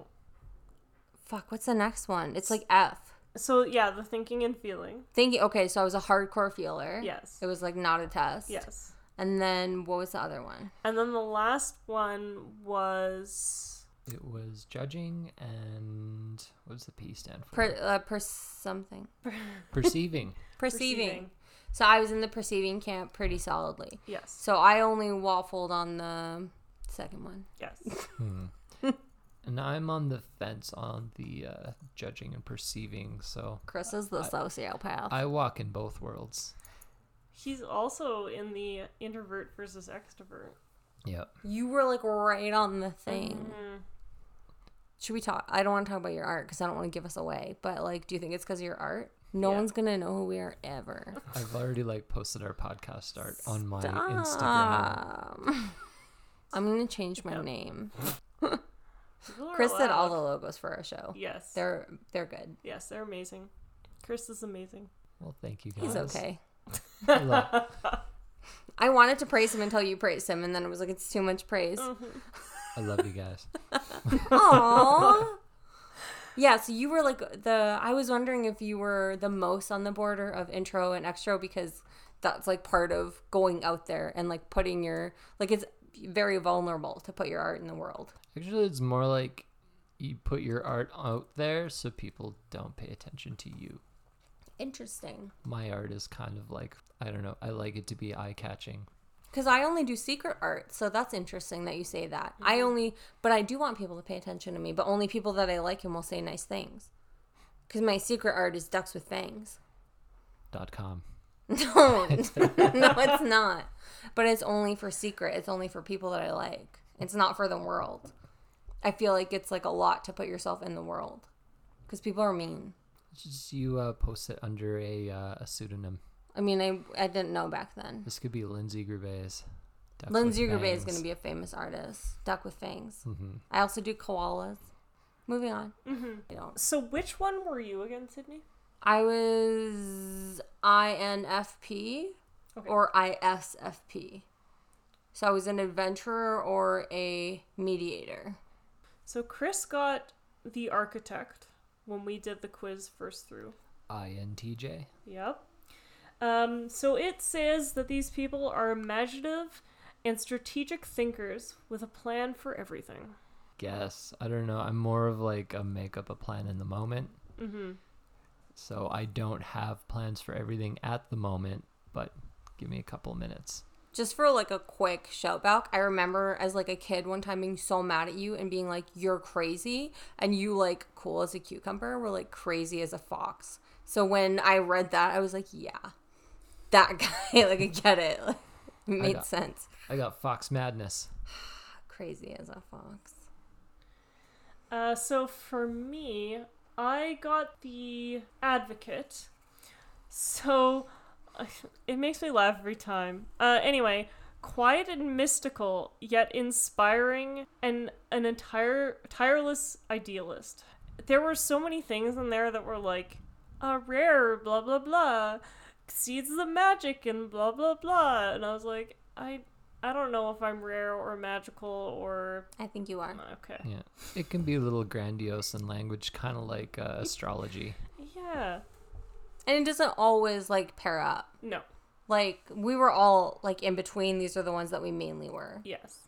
Fuck, what's the next one? It's like F.
So yeah, the thinking and feeling.
Thinking, okay, so I was a hardcore feeler.
Yes.
It was like not a test.
Yes.
And then what was the other one?
And then the last one was
It was judging and what does the P stand for?
Per, uh, per something.
Perceiving.
Perceiving.
Perceiving.
So I was in the perceiving camp pretty solidly.
yes.
So I only waffled on the second one.
Yes.
And I'm on the fence on the uh, judging and perceiving, so
Chris is the sociopath.
I walk in both worlds.
He's also in the introvert versus extrovert.
Yep.
you were like right on the thing.
Mm.
Should we talk? I don't want to talk about your art because I don't want to give us away. But like, do you think it's because of your art? No
Yeah.
one's gonna know who we are ever.
I've already like posted our podcast art on my Instagram.
I'm gonna change my name.
People are
Chris did all the logos for our show.
Yes.
They're they're good.
yes, they're amazing. Chris is amazing.
Well, thank you guys.
He's okay.
I
I wanted to praise him until you praised him, and then it was like it's too much praise.
Mm-hmm.
I love you guys.
Aww. Yeah, so you were like the I was wondering if you were the most on the border of intro and extro because that's like part of going out there and like putting your like it's very vulnerable to put your art in the world.
Actually, it's more like you put your art out there so people don't pay attention to you.
Interesting.
My art is kind of like, I don't know, I like it to be eye catching.
Because I only do secret art, so that's interesting that you say that. I mm-hmm. only, but I do want people to pay attention to me, but only people that I like and will say nice things. Because my secret art is ducks with fangs.
Dot com.
No, no, it's not. But it's only for secret. It's only for people that I like. It's not for the world. I feel like it's like a lot to put yourself in the world because people are mean.
Just you uh, post it under a, uh, a pseudonym.
I mean, I I didn't know back then.
This could be Lindsay Gervais. Duck with
Lindsay Gervais is going to be a famous artist. Duck with fangs.
Mhm.
I also do koalas. Moving on.
Mm-hmm.
I don't.
So which one were you again, Sydney?
I was INFP
Okay.
or ISFP. So I was an adventurer or a mediator.
So Chris got the architect when we did the quiz first through.
INTJ.
Yep. Um, so it says that these people are imaginative and strategic thinkers with a plan for everything.
Guess. I don't know. I'm more of like a make up a plan in the moment.
Mm-hmm.
So I don't have plans for everything at the moment, but give me a couple minutes.
Just for like a quick shout back, I remember as like a kid one time being so mad at you and being like, "You're crazy," and you like cool as a cucumber were like crazy as a fox. So when I read that, I was like, "Yeah, that guy." like I get it. Like, it made
got-
sense.
I got Fox Madness.
Crazy as a fox.
Uh, so for me, I got the advocate. So it makes me laugh every time. Uh, anyway, quiet and mystical, yet inspiring, and an entire tireless idealist. There were so many things in there that were like, a rare, blah blah blah, seeds the magic, and blah blah blah. And I was like, I, I don't know if I'm rare or magical or
I think you are.
okay.
Yeah. It can be a little grandiose in language, kind of like uh, astrology.
Yeah.
And it doesn't always like pair up.
No.
Like we were all like in between. These are the ones that we mainly were.
Yes.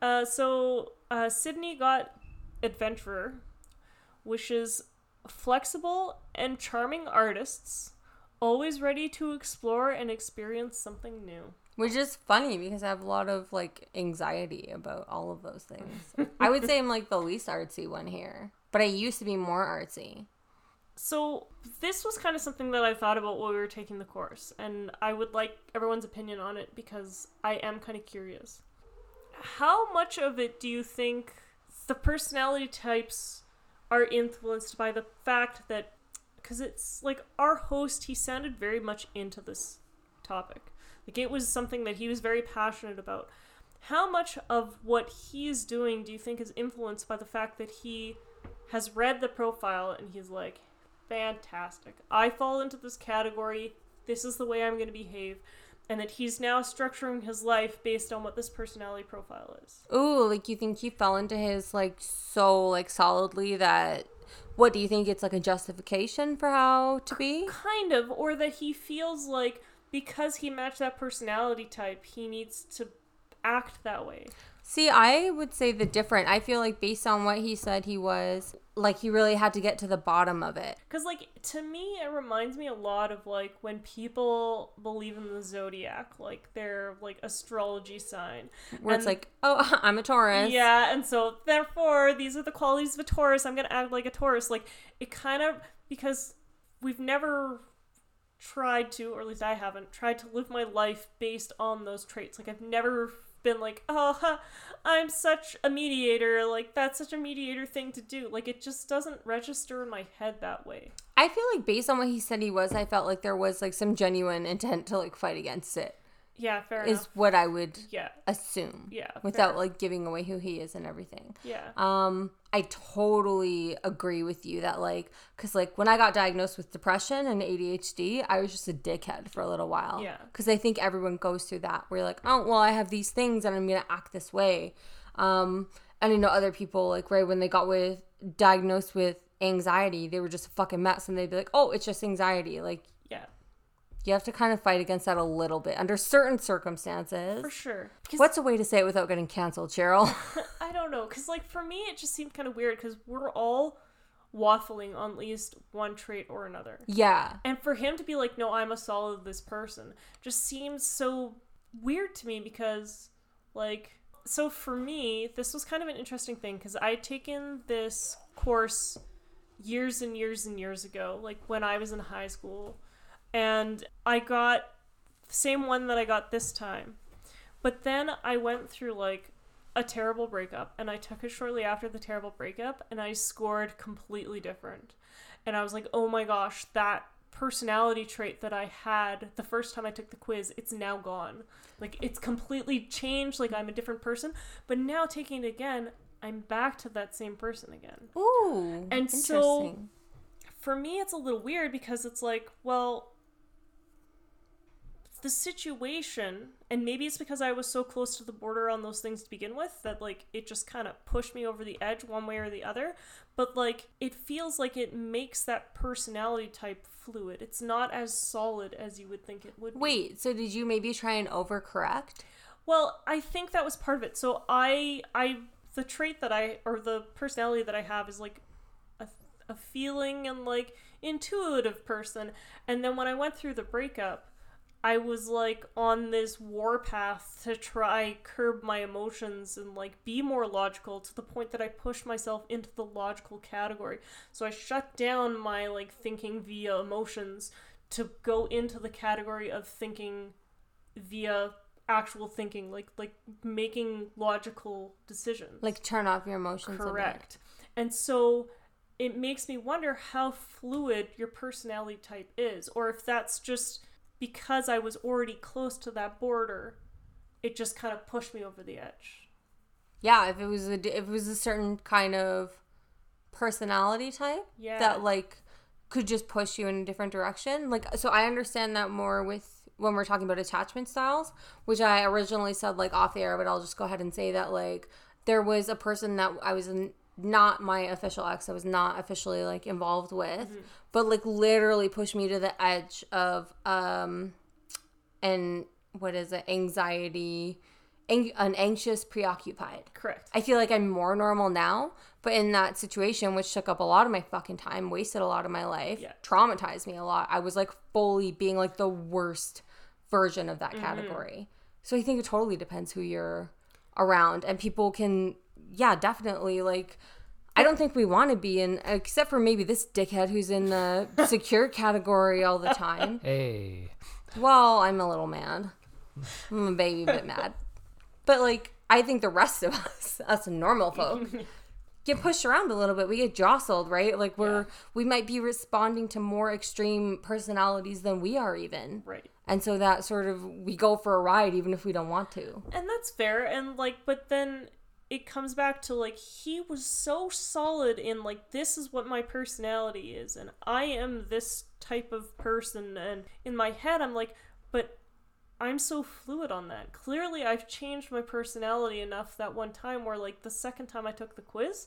Uh, so uh, Sydney got adventurer, which is flexible and charming artists, always ready to explore and experience something new.
Which is funny because I have a lot of like anxiety about all of those things. I would say I'm like the least artsy one here, but I used to be more artsy.
So this was kind of something that I thought about while we were taking the course, and I would like everyone's opinion on it because I am kind of curious. How much of it do you think the personality types are influenced by the fact that because it's like our host he sounded very much into this topic. Like it was something that he was very passionate about. How much of what he's doing do you think is influenced by the fact that he has read the profile and he's like, fantastic. I fall into this category. This is the way I'm going to behave. And that he's now structuring his life based on what this personality profile is.
Ooh, like you think he fell into his like so like solidly that what do you think it's like a justification for how to be?
Kind of. Or that he feels like because he matched that personality type, he needs to act that way.
See, I would say the different. I feel like based on what he said he was, like he really had to get to the bottom of it.
Because, like, to me, it reminds me a lot of, like, when people believe in the zodiac, like, their, like, astrology sign.
Where it's like, oh, I'm a Taurus.
Yeah, and so, therefore, these are the qualities of a Taurus. I'm going to act like a Taurus. Like, it kind of, because we've never tried to, or at least I haven't, tried to live my life based on those traits. Like, I've never been like, oh, huh, I'm such a mediator. Like, that's such a mediator thing to do. Like, it just doesn't register in my head that way.
I feel like based on what he said he was, I felt like there was like some genuine intent to like fight against it.
Yeah, fair enough.
Is
enough.
what I would
Yeah,
assume.
Yeah,
Without
fair.
like giving away who he is and everything.
yeah.
Um, I totally agree with you that like, cause like when I got diagnosed with depression and ADHD, I was just a dickhead for a little while.
Yeah.
Cause I think everyone goes through that where you're like, oh, well, I have these things and I'm gonna act this way. Um, and I know other people like right when they got with diagnosed with anxiety, they were just a fucking mess, and they'd be like, "Oh, it's just anxiety." Like you have to kind of fight against that a little bit under certain circumstances.
for sure.
What's a way to say it without getting canceled, Cheryl?
I don't know, because like for me, it just seemed kind of weird because we're all waffling on at least one trait or another.
yeah.
And for him to be like, no, I'm a solid this person, just seems so weird to me because, like, so for me, this was kind of an interesting thing because I had taken this course years and years and years ago, like when I was in high school, and I got the same one that I got this time. But then I went through like a terrible breakup and I took it shortly after the terrible breakup and I scored completely different. And I was like, "Oh my gosh, that personality trait that I had the first time I took the quiz, it's now gone. Like it's completely changed, like I'm a different person, but now taking it again, I'm back to that same person again."
Ooh.
And so- for me it's a little weird because it's like well the situation and maybe it's because i was so close to the border on those things to begin with that like it just kind of pushed me over the edge one way or the other but like it feels like it makes that personality type fluid it's not as solid as you would think it would be.
Wait, so did you maybe try and overcorrect?
Well, I think that was part of it. So I I the trait that I or the personality that I have is like a, a feeling and like intuitive person. And then when I went through the breakup, I was like on this war path to try curb my emotions and like be more logical to the point that I pushed myself into the logical category. So I shut down my like thinking via emotions to go into the category of thinking via actual thinking like like making logical decisions
Like turn off your emotions.
correct and so it makes me wonder how fluid your personality type is or if that's just because i was already close to that border it just kind of pushed me over the edge
Yeah, if it was a if it was a certain kind of personality type
Yeah.
that like could just push you in a different direction. Like so I understand that more with when we're talking about attachment styles, which I originally said like off the air, but I'll just go ahead and say that like there was a person that I was in, not my official ex, I was not officially like involved with, but like literally pushed me to the edge of um and what is it anxiety ang- an anxious preoccupied
correct
I feel like I'm more normal now, but in that situation, which took up a lot of my fucking time, wasted a lot of my life,
Yeah.
traumatized me a lot, I was like fully being like the worst version of that
Mm-hmm.
category. So I think it totally depends who you're around, and people can, yeah, definitely like. I don't think we want to be in, except for maybe this dickhead who's in the secure category all the time.
Hey.
Well, I'm a little mad. I'm a baby bit mad. But like I think the rest of us, us normal folk, get pushed around a little bit. We get jostled, right? Like we're we might be responding to more extreme personalities than we are even.
right
And so that sort of we go for a ride even if we don't want to.
and that's fair and like but then it comes back to like he was so solid in like this is what my personality is and i am this type of person and in my head i'm like but i'm so fluid on that. Clearly i've changed my personality enough that one time where like the second time i took the quiz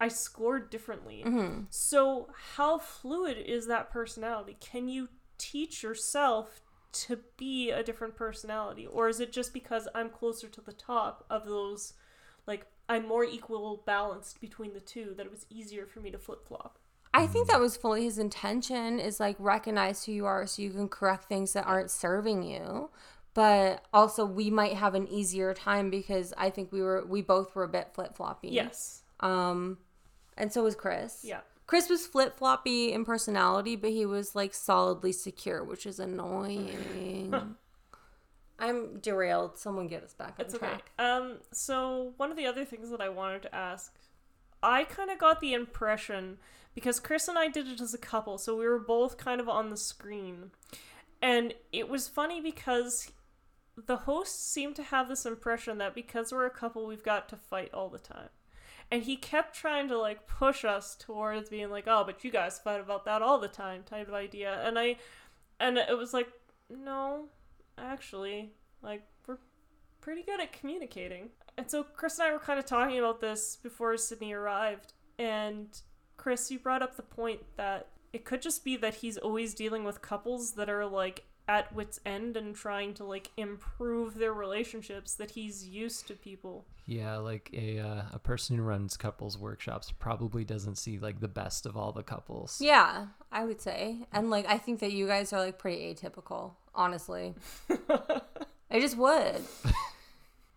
i scored differently. Mm-hmm. So how fluid is that personality? Can you teach yourself to be a different personality or is it just because i'm closer to the top of those like i'm more equal balanced between the two that it was easier for me to flip-flop
I think that was fully his intention is like recognize who you are so you can correct things that aren't serving you. But also we might have an easier time because I think we were we both were a bit flip floppy.
yes
Um and so was Chris.
yeah
Chris was flip floppy in personality, but he was like solidly secure, which is annoying. I'm derailed. Someone get us back on
It's okay.
track.
Um, so one of the other things that I wanted to ask, I kind of got the impression because Chris and I did it as a couple, so we were both kind of on the screen, and it was funny because the hosts seemed to have this impression that because we're a couple, we've got to fight all the time. And he kept trying to like push us towards being like, "Oh, but you guys fight about that all the time," type of idea. And I, and it was like, no, actually, like we're pretty good at communicating. And so Chris and I were kind of talking about this before Sydney arrived, and Chris, you brought up the point that it could just be that he's always dealing with couples that are like at wits end and trying to like improve their relationships that he's used to people.
Yeah, like a uh, a person who runs couples workshops probably doesn't see like the best of all the couples.
Yeah, I would say. And like I think that you guys are like pretty atypical, honestly. I just would.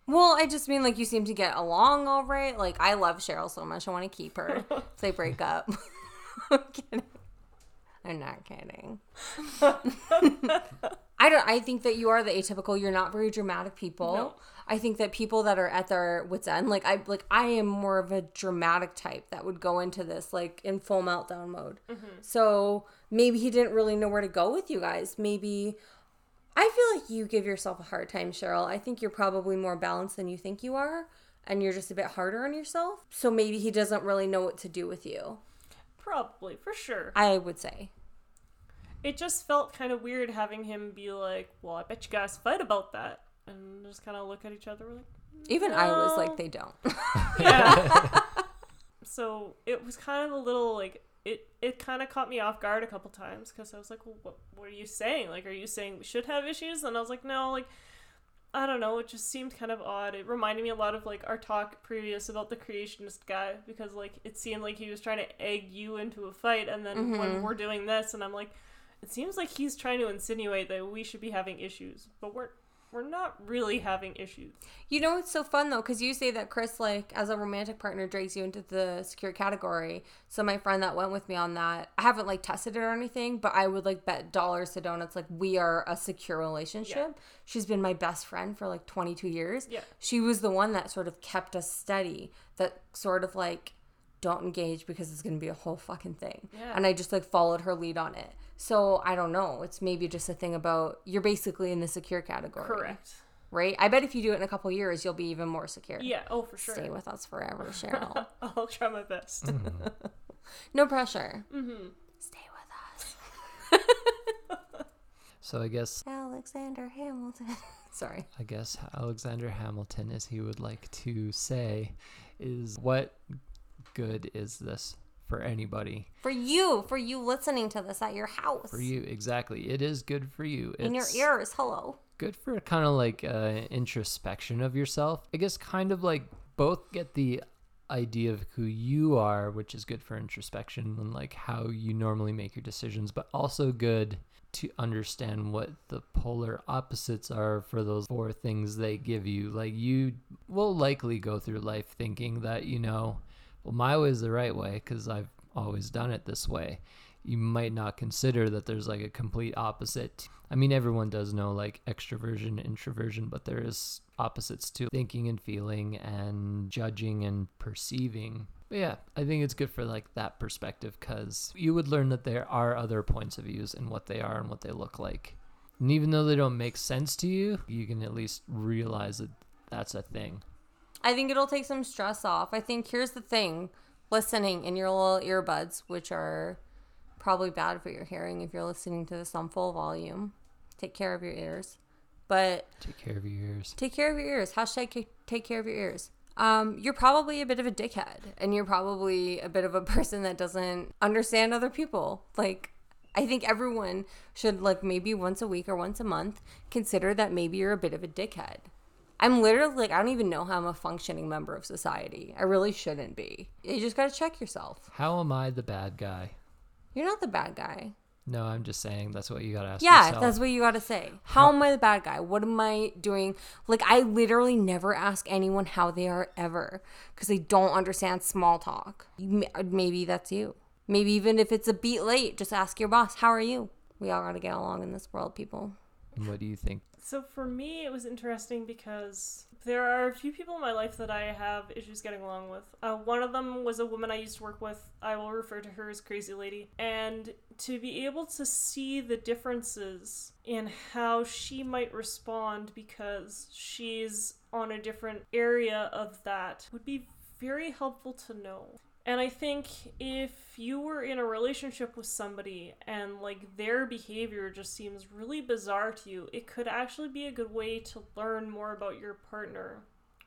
well, I just mean like you seem to get along all right. Like I love Cheryl so much. I want to keep her. if they break up. I'm kidding. I'm not kidding. I don't I think that you are the atypical. You're not very dramatic people.
No.
I think that people that are at their wits end, like I like I am more of a dramatic type that would go into this like in full meltdown mode. Mm-hmm. So maybe he didn't really know where to go with you guys. Maybe I feel like you give yourself a hard time, Cheryl. I think you're probably more balanced than you think you are, and you're just a bit harder on yourself. So maybe he doesn't really know what to do with you.
Probably, for sure.
I would say.
It just felt kind of weird having him be like, "Well, I bet you guys fight about that," and just kind of look at each other like,
Even I was like, they don't.
"Yeah." so it was kind of a little like it. It kind of caught me off guard a couple times because I was like, "Well, what, what are you saying? Like, are you saying we should have issues?" And I was like, "No, like." I don't know, it just seemed kind of odd. It reminded me a lot of like our talk previous about the creationist guy because like it seemed like he was trying to egg you into a fight and then when mm-hmm. we're doing this and I'm like it seems like he's trying to insinuate that we should be having issues, but we're we're not really having issues.
You know it's so fun though, because you say that Chris, like as a romantic partner, drags you into the secure category. So my friend that went with me on that, I haven't like tested it or anything, but I would like bet dollars to donuts like we are a secure relationship. She's been my best friend for like 22 years.
Yeah.
She was the one that sort of kept us steady. That sort of like don't engage because it's gonna be a whole fucking thing.
Yeah.
And I just like followed her lead on it. So I don't know. It's maybe just a thing about you're basically in the secure category
Correct.
right? I bet if you do it in a couple years, you'll be even more secure.
Yeah, oh for sure.
Stay with us forever, Cheryl.
I'll try my best.
no pressure. Mm-hmm. Stay with us.
So I guess
Alexander Hamilton. Sorry.
I guess Alexander Hamilton, as he would like to say, is what good is this for anybody?
For you, for you listening to this at your house.
For you, exactly. It is good for you.
In your ears. Hello.
good for kind of like uh, introspection of yourself. I guess kind of like both get the idea of who you are, which is good for introspection and like how you normally make your decisions, but also good to understand what the polar opposites are for those four things they give you. Like you will likely go through life thinking that, you know, well, my way is the right way because I've always done it this way. You might not consider that there's like a complete opposite. I mean, everyone does know like extroversion, introversion, but there is opposites to thinking and feeling and judging and perceiving. But yeah, I think it's good for like that perspective because you would learn that there are other points of views and what they are and what they look like. And even though they don't make sense to you, you can at least realize that that's a thing.
I think it'll take some stress off. I think here's the thing listening in your little earbuds, which are probably bad for your hearing if you're listening to this on full volume. Take care of your ears. But
Take care of your ears.
take care of your ears. Hashtag take care of your ears. Um, you're probably a bit of a dickhead, and you're probably a bit of a person that doesn't understand other people. Like, I think everyone should, like, maybe once a week or once a month, consider that maybe you're a bit of a dickhead. I'm literally like, I don't even know how I'm a functioning member of society. I really shouldn't be. You just gotta check yourself.
How am I the bad guy?
You're not the bad guy.
No, I'm just saying that's what you gotta ask
Yeah,
yourself.
that's what you gotta say. How am I the bad guy? What am I doing? Like, I literally never ask anyone how they are ever because they don't understand small talk. Maybe that's you. Maybe even if it's a beat late, just ask your boss, How are you? We all gotta get along in this world, people.
What do you think?
So for me, it was interesting because there are a few people in my life that I have issues getting along with. Uh, one of them was a woman I used to work with. I will refer to her as Crazy Lady. And to be able to see the differences in how she might respond because she's on a different area of that would be very helpful to know. And I think if you were in a relationship with somebody and like their behavior just seems really bizarre to you, it could actually be a good way to learn more about your partner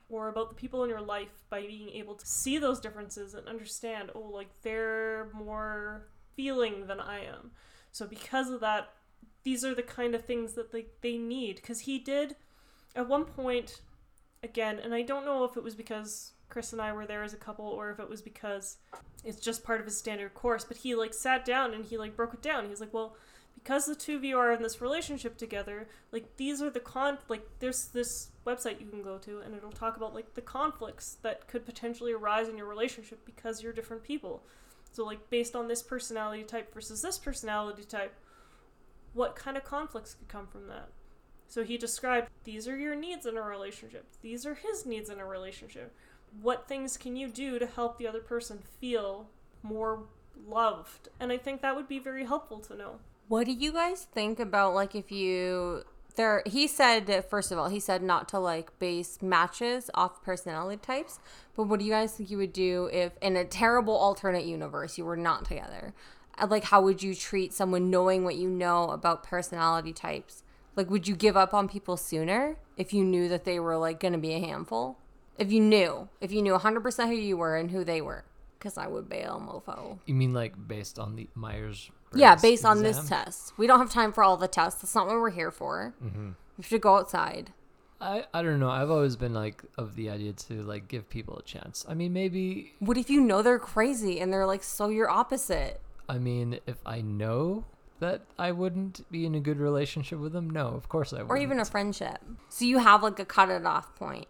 or about the people in your life by being able to see those differences and understand, oh, like they're more feeling than I am. So because of that, these are the kind of things that they, they need. Because he did, at one point, again, and I don't know if it was because Chris and I were there as a couple or if it was because it's just part of his standard course, but he like sat down and he like broke it down. He's like, well, because the two of you are in this relationship together, like these are the con like there's this website you can go to and it'll talk about like the conflicts that could potentially arise in your relationship because you're different people. So like based on this personality type versus this personality type, what kind of conflicts could come from that? So he described these are your needs in a relationship. These are his needs in a relationship. What things can you do to help the other person feel more loved? And I think that would be very helpful to know.
What do you guys think about like if you there he said first of all he said not to like base matches off personality types but what do you guys think you would do if in a terrible alternate universe you were not together Uh, like how would you treat someone knowing what you know about personality types like would you give up on people sooner if you knew that they were like going to be a handful if you knew if you knew 100% who you were and who they were because i would bail mofo
You mean like based on the Myers?
yeah, based on this test. We don't have time for all the tests. That's not what we're here for.
Mm-hmm.
We should go outside.
I I don't know. I've always been like of the idea to like give people a chance. I mean, maybe.
What if you know they're crazy and they're like so your opposite?
I mean, if I know that I wouldn't be in a good relationship with them, no, of course I would.
Or even a friendship. So you have like a cut it off point.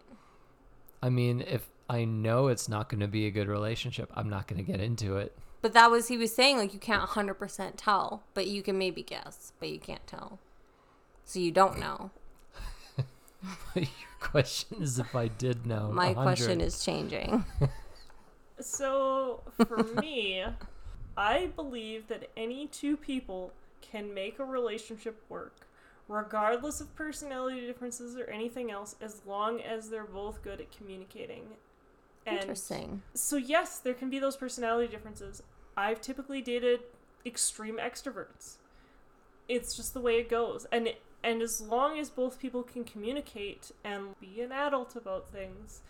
I mean, if I know it's not going to be a good relationship, I'm not going to get into it.
But that was he was saying like you can't 100% tell, but you can maybe guess, but you can't tell. So you don't know.
Your question is if I did know.
My
100.
question is changing.
So for me, I believe that any two people can make a relationship work, regardless of personality differences or anything else, as long as they're both good at communicating. And
Interesting.
so yes, there can be those personality differences. I've typically dated extreme extroverts. It's just the way it goes. And it, and as long as both people can communicate and be an adult about things,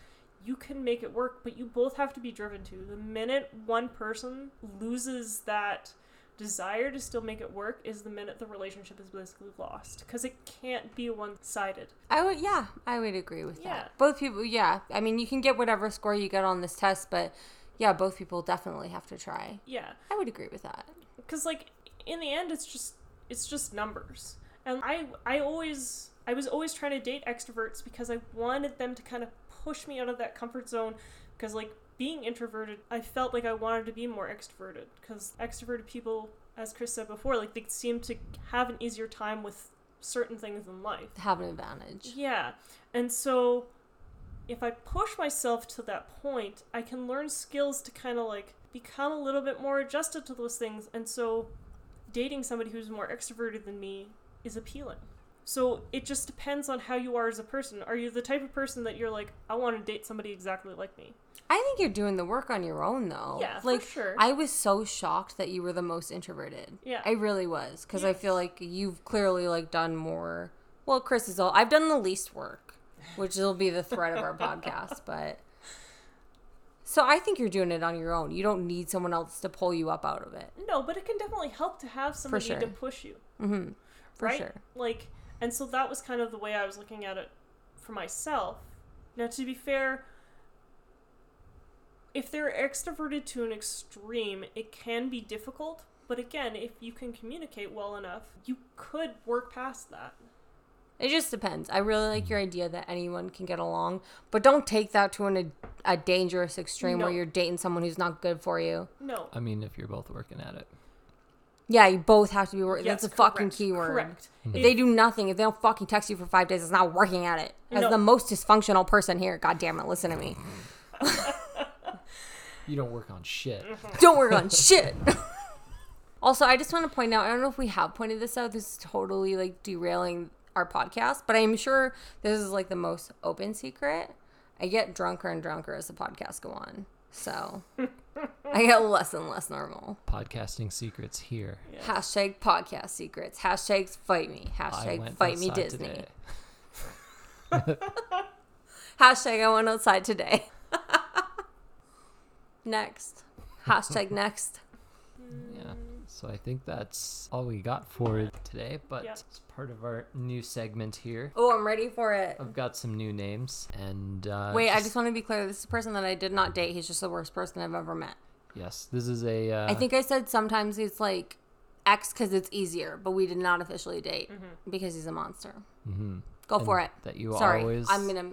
you can make it work, but you both have to be driven to. The minute one person loses that desire to still make it work is the minute the relationship is basically lost because it can't be one-sided.
I would, yeah, I would agree with
Yeah.
that. Both people, yeah. I mean, you can get whatever score you get on this test, but yeah, both people definitely have to try.
Yeah.
I would agree with that.
because like in the end it's just it's just numbers and i i always i was always trying to date extroverts because i wanted them to kind of push me out of that comfort zone because like being introverted i felt like i wanted to be more extroverted because extroverted people as chris said before like they seem to have an easier time with certain things in life
Have an advantage.
yeah. And so if I push myself to that point, I can learn skills to kind of like become a little bit more adjusted to those things. And so dating somebody who's more extroverted than me is appealing. So it just depends on how you are as a person. Are you the type of person that you're like, I want to date somebody exactly like me?
I think you're doing the work on your own, though.
Yeah, for
like
sure.
I was so shocked that you were the most introverted.
Yeah.
I really was because I feel like you've clearly like done more. Well, Chris is all. I've done the least work, which will be the thread of our podcast. But so I think you're doing it on your own. You don't need someone else to pull you up out of it.
No, but it can definitely help to have somebody
sure.
to push you.
Mm-hmm. For
right?
sure.
Like, and so that was kind of the way I was looking at it for myself. Now, to be fair, if they're extroverted to an extreme, it can be difficult. But again, if you can communicate well enough, you could work past that.
It just depends. I really like your idea that anyone can get along, but don't take that to an, a, a dangerous extreme
No.
where you're dating someone who's not good for you.
No.
I mean, if you're both working at it.
Yeah, you both have to be working.
Yes,
That's a fucking
correct,
keyword.
Correct.
If
If-
they do nothing, if they don't fucking text you for five days, it's not working at it. As
No.
the most dysfunctional person here, god damn it, listen to me.
You don't work on shit.
Don't work on shit. also, I just want to point out, I don't know if we have pointed this out. This is totally like derailing our podcast, but I'm sure this is like the most open secret. I get drunker and drunker as the podcasts go on. So I get less and less normal.
Podcasting secrets here.
Yes.
Hashtag podcast secrets. Hashtags fight me. Hashtag fight me Disney. Hashtag I went outside today. next. Hashtag next.
Yeah. So I think that's all we got for today. But
Yeah.
as part of our new segment here,
Oh, I'm ready for it.
I've got some new names. And uh,
Wait, I just want to be clear. This is a person that I did not date. He's just the worst person I've ever met.
yes, this is a. Uh,
I think I said sometimes he's like X because it's easier, but we did not officially date because he's a monster.
mhm.
Go
And
for it.
That you
Sorry,
always
I'm gonna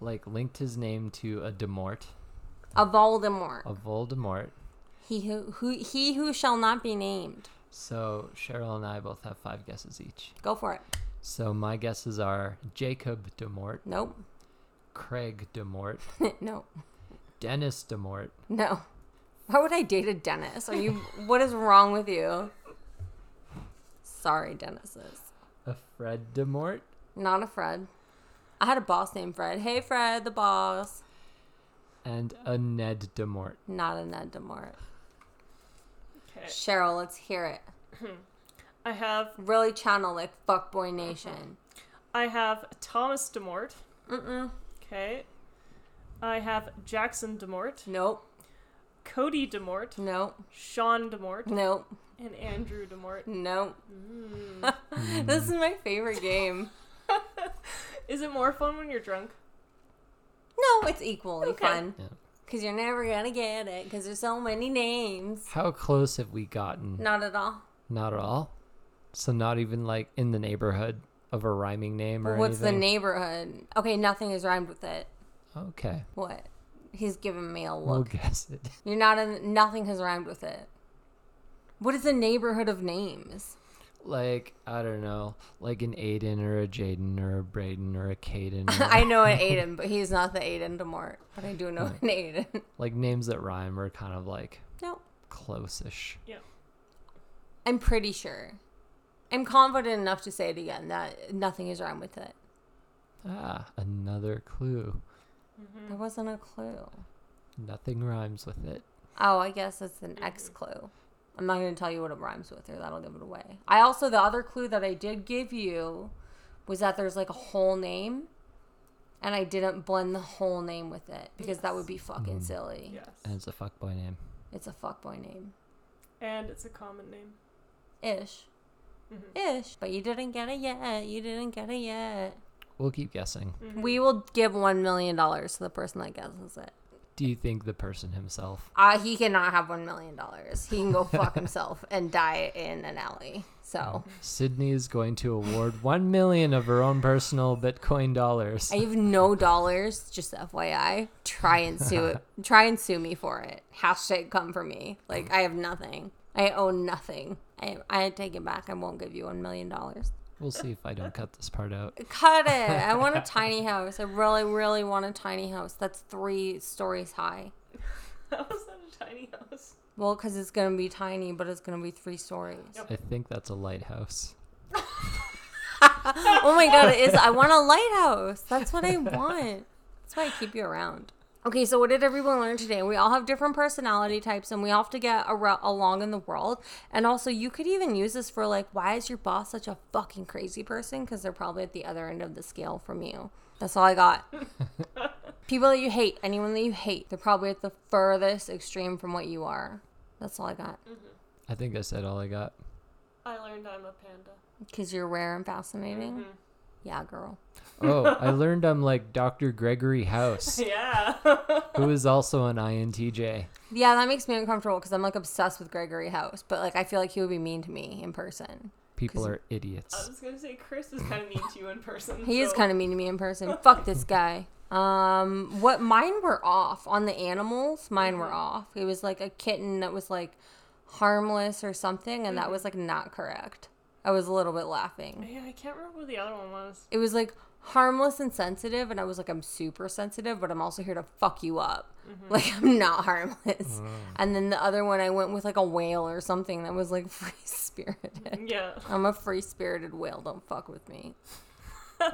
like linked his name to a Demort,
a Voldemort.
a Voldemort.
He who, who he who shall not be named.
So Cheryl and I both have five guesses each.
Go for it.
So my guesses are Jacob Demort,
Nope.
Craig Demort,
no.
Dennis Demort,
No. Why would I date a Dennis? Are you? what is wrong with you? Sorry, Dennis's.
a Fred Demort,
Not a Fred. I had a boss named Fred. Hey, Fred, the boss.
and a Ned Demort.
Not a Ned Demort.
Okay.
Cheryl, let's hear it.
I have
Really channel like fuckboy nation.
I have Thomas Demort.
Mm-mm.
Okay. I have Jackson Demort,
Nope.
Cody Demort,
Nope.
Sean Demort,
Nope.
and Andrew Demort.
Nope.
Mm.
this is my favorite game.
Is it more fun when you're drunk?
No, it's equally
Okay.
fun.
Yeah.
Because you're never gonna get it. Because there's so many names.
How close have we gotten?
Not at all.
Not at all. So not even like in the neighborhood of a rhyming name or
What's the neighborhood? Okay, nothing is rhymed with it.
Okay,
What? He's giving me a
we'll
look.
guess it.
You're not in. Nothing has rhymed with it. What is the neighborhood of names?
Like I don't know, like an Aiden or a Jaden or a Braden or a Caden. or-
I know an Aiden, but he's not the Aiden Demort. But I do know an Aiden.
like names that rhyme are kind of like
no,
close-ish.
Yeah, I'm pretty sure. I'm confident enough to say it again that nothing is rhymed with it.
Ah, another clue.
There wasn't a clue.
Nothing rhymes with it.
Oh, I guess it's an X clue. I'm not going to tell you what it rhymes with, or that'll give it away. I also, the other clue that I did give you was that there's like a whole name, and I didn't blend the whole name with it because that would be fucking
Mm.
silly.
Yes.
And it's a fuckboy name.
It's a fuckboy name.
And it's a common name.
Ish.
Mhm.
Ish. But you didn't get it yet. You didn't get it yet.
We'll keep guessing.
Mm-hmm.
We will give $1 million to the person that guesses it.
Do you think the person himself?
Uh, he cannot have $1 million. He can go fuck himself and die in an alley. So.
Sydney is going to award one million of her own personal Bitcoin dollars.
I have no dollars, just FYI. Try and sue it. Try and sue me for it. Hashtag come for me. Like I have nothing. I own nothing. I I take it back. I won't give you one million dollars.
We'll see if I don't cut this part out.
Cut it. I want a tiny house. I really, really want a tiny house. That's three stories high.
How is that a tiny house?
Well, because it's gonna be tiny, but it's gonna be three stories.
Yep.
I think that's a lighthouse.
oh my god, it is. I want a lighthouse. That's what I want. That's why I keep you around. Okay, so what did everyone learn today? We all have different personality types and we all have to get ar- along in the world. And also, you could even use this for like, why is your boss such a fucking crazy person? Because they're probably at the other end of the scale from you. That's all I got. People that you hate, anyone that you hate, they're probably at the furthest extreme from what you are. That's all I got.
I think I said all I got.
I learned I'm a panda.
Because you're rare and fascinating.
Mhm.
Yeah, girl.
Oh, I learned I'm like Dr. Gregory House,
Yeah.
who is also an INTJ.
Yeah, that makes me uncomfortable because I'm like obsessed with Gregory House, but like I feel like he would be mean to me in person.
People are idiots.
I was gonna say Chris is kind of mean to you in person.
He is kind of mean to me in person. Fuck this guy. Um, what mine were off on the animals. Mine were off. It was like a kitten that was like harmless or something, and that was like not correct. I was a little bit laughing.
Yeah, I can't remember what the other one was.
It was like harmless and sensitive, and I was like, I'm super sensitive, but I'm also here to fuck you up. Mm-hmm. Like I'm not harmless. And then the other one, I went with like a whale or something that was like free spirited.
Yeah.
I'm a free spirited whale. Don't fuck with me.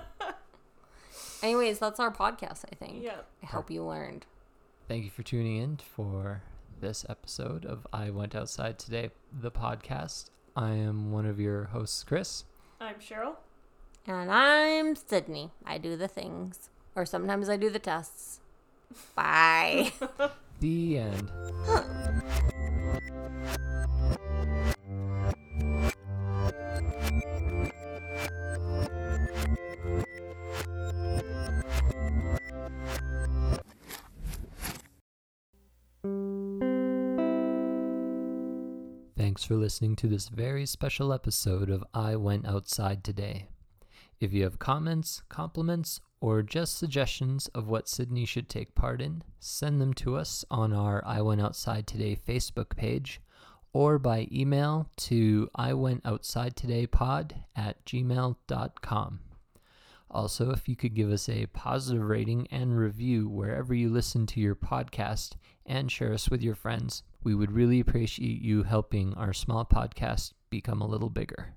Anyways, that's our podcast, I think.
Yeah.
I hope you learned.
Thank you for tuning in for this episode of I Went Outside Today, the podcast. I am one of your hosts, Chris.
I'm Cheryl.
And I'm Sydney. I do the things. Or sometimes I do the tests. Bye.
The end. Thanks for listening to this very special episode of I Went Outside Today. If you have comments, compliments, or just suggestions of what Sydney should take part in, send them to us on our I Went Outside Today Facebook page or by email to I Went Outside Today pod at gmail.com. Also, if you could give us a positive rating and review wherever you listen to your podcast and share us with your friends, we would really appreciate you helping our small podcast become a little bigger.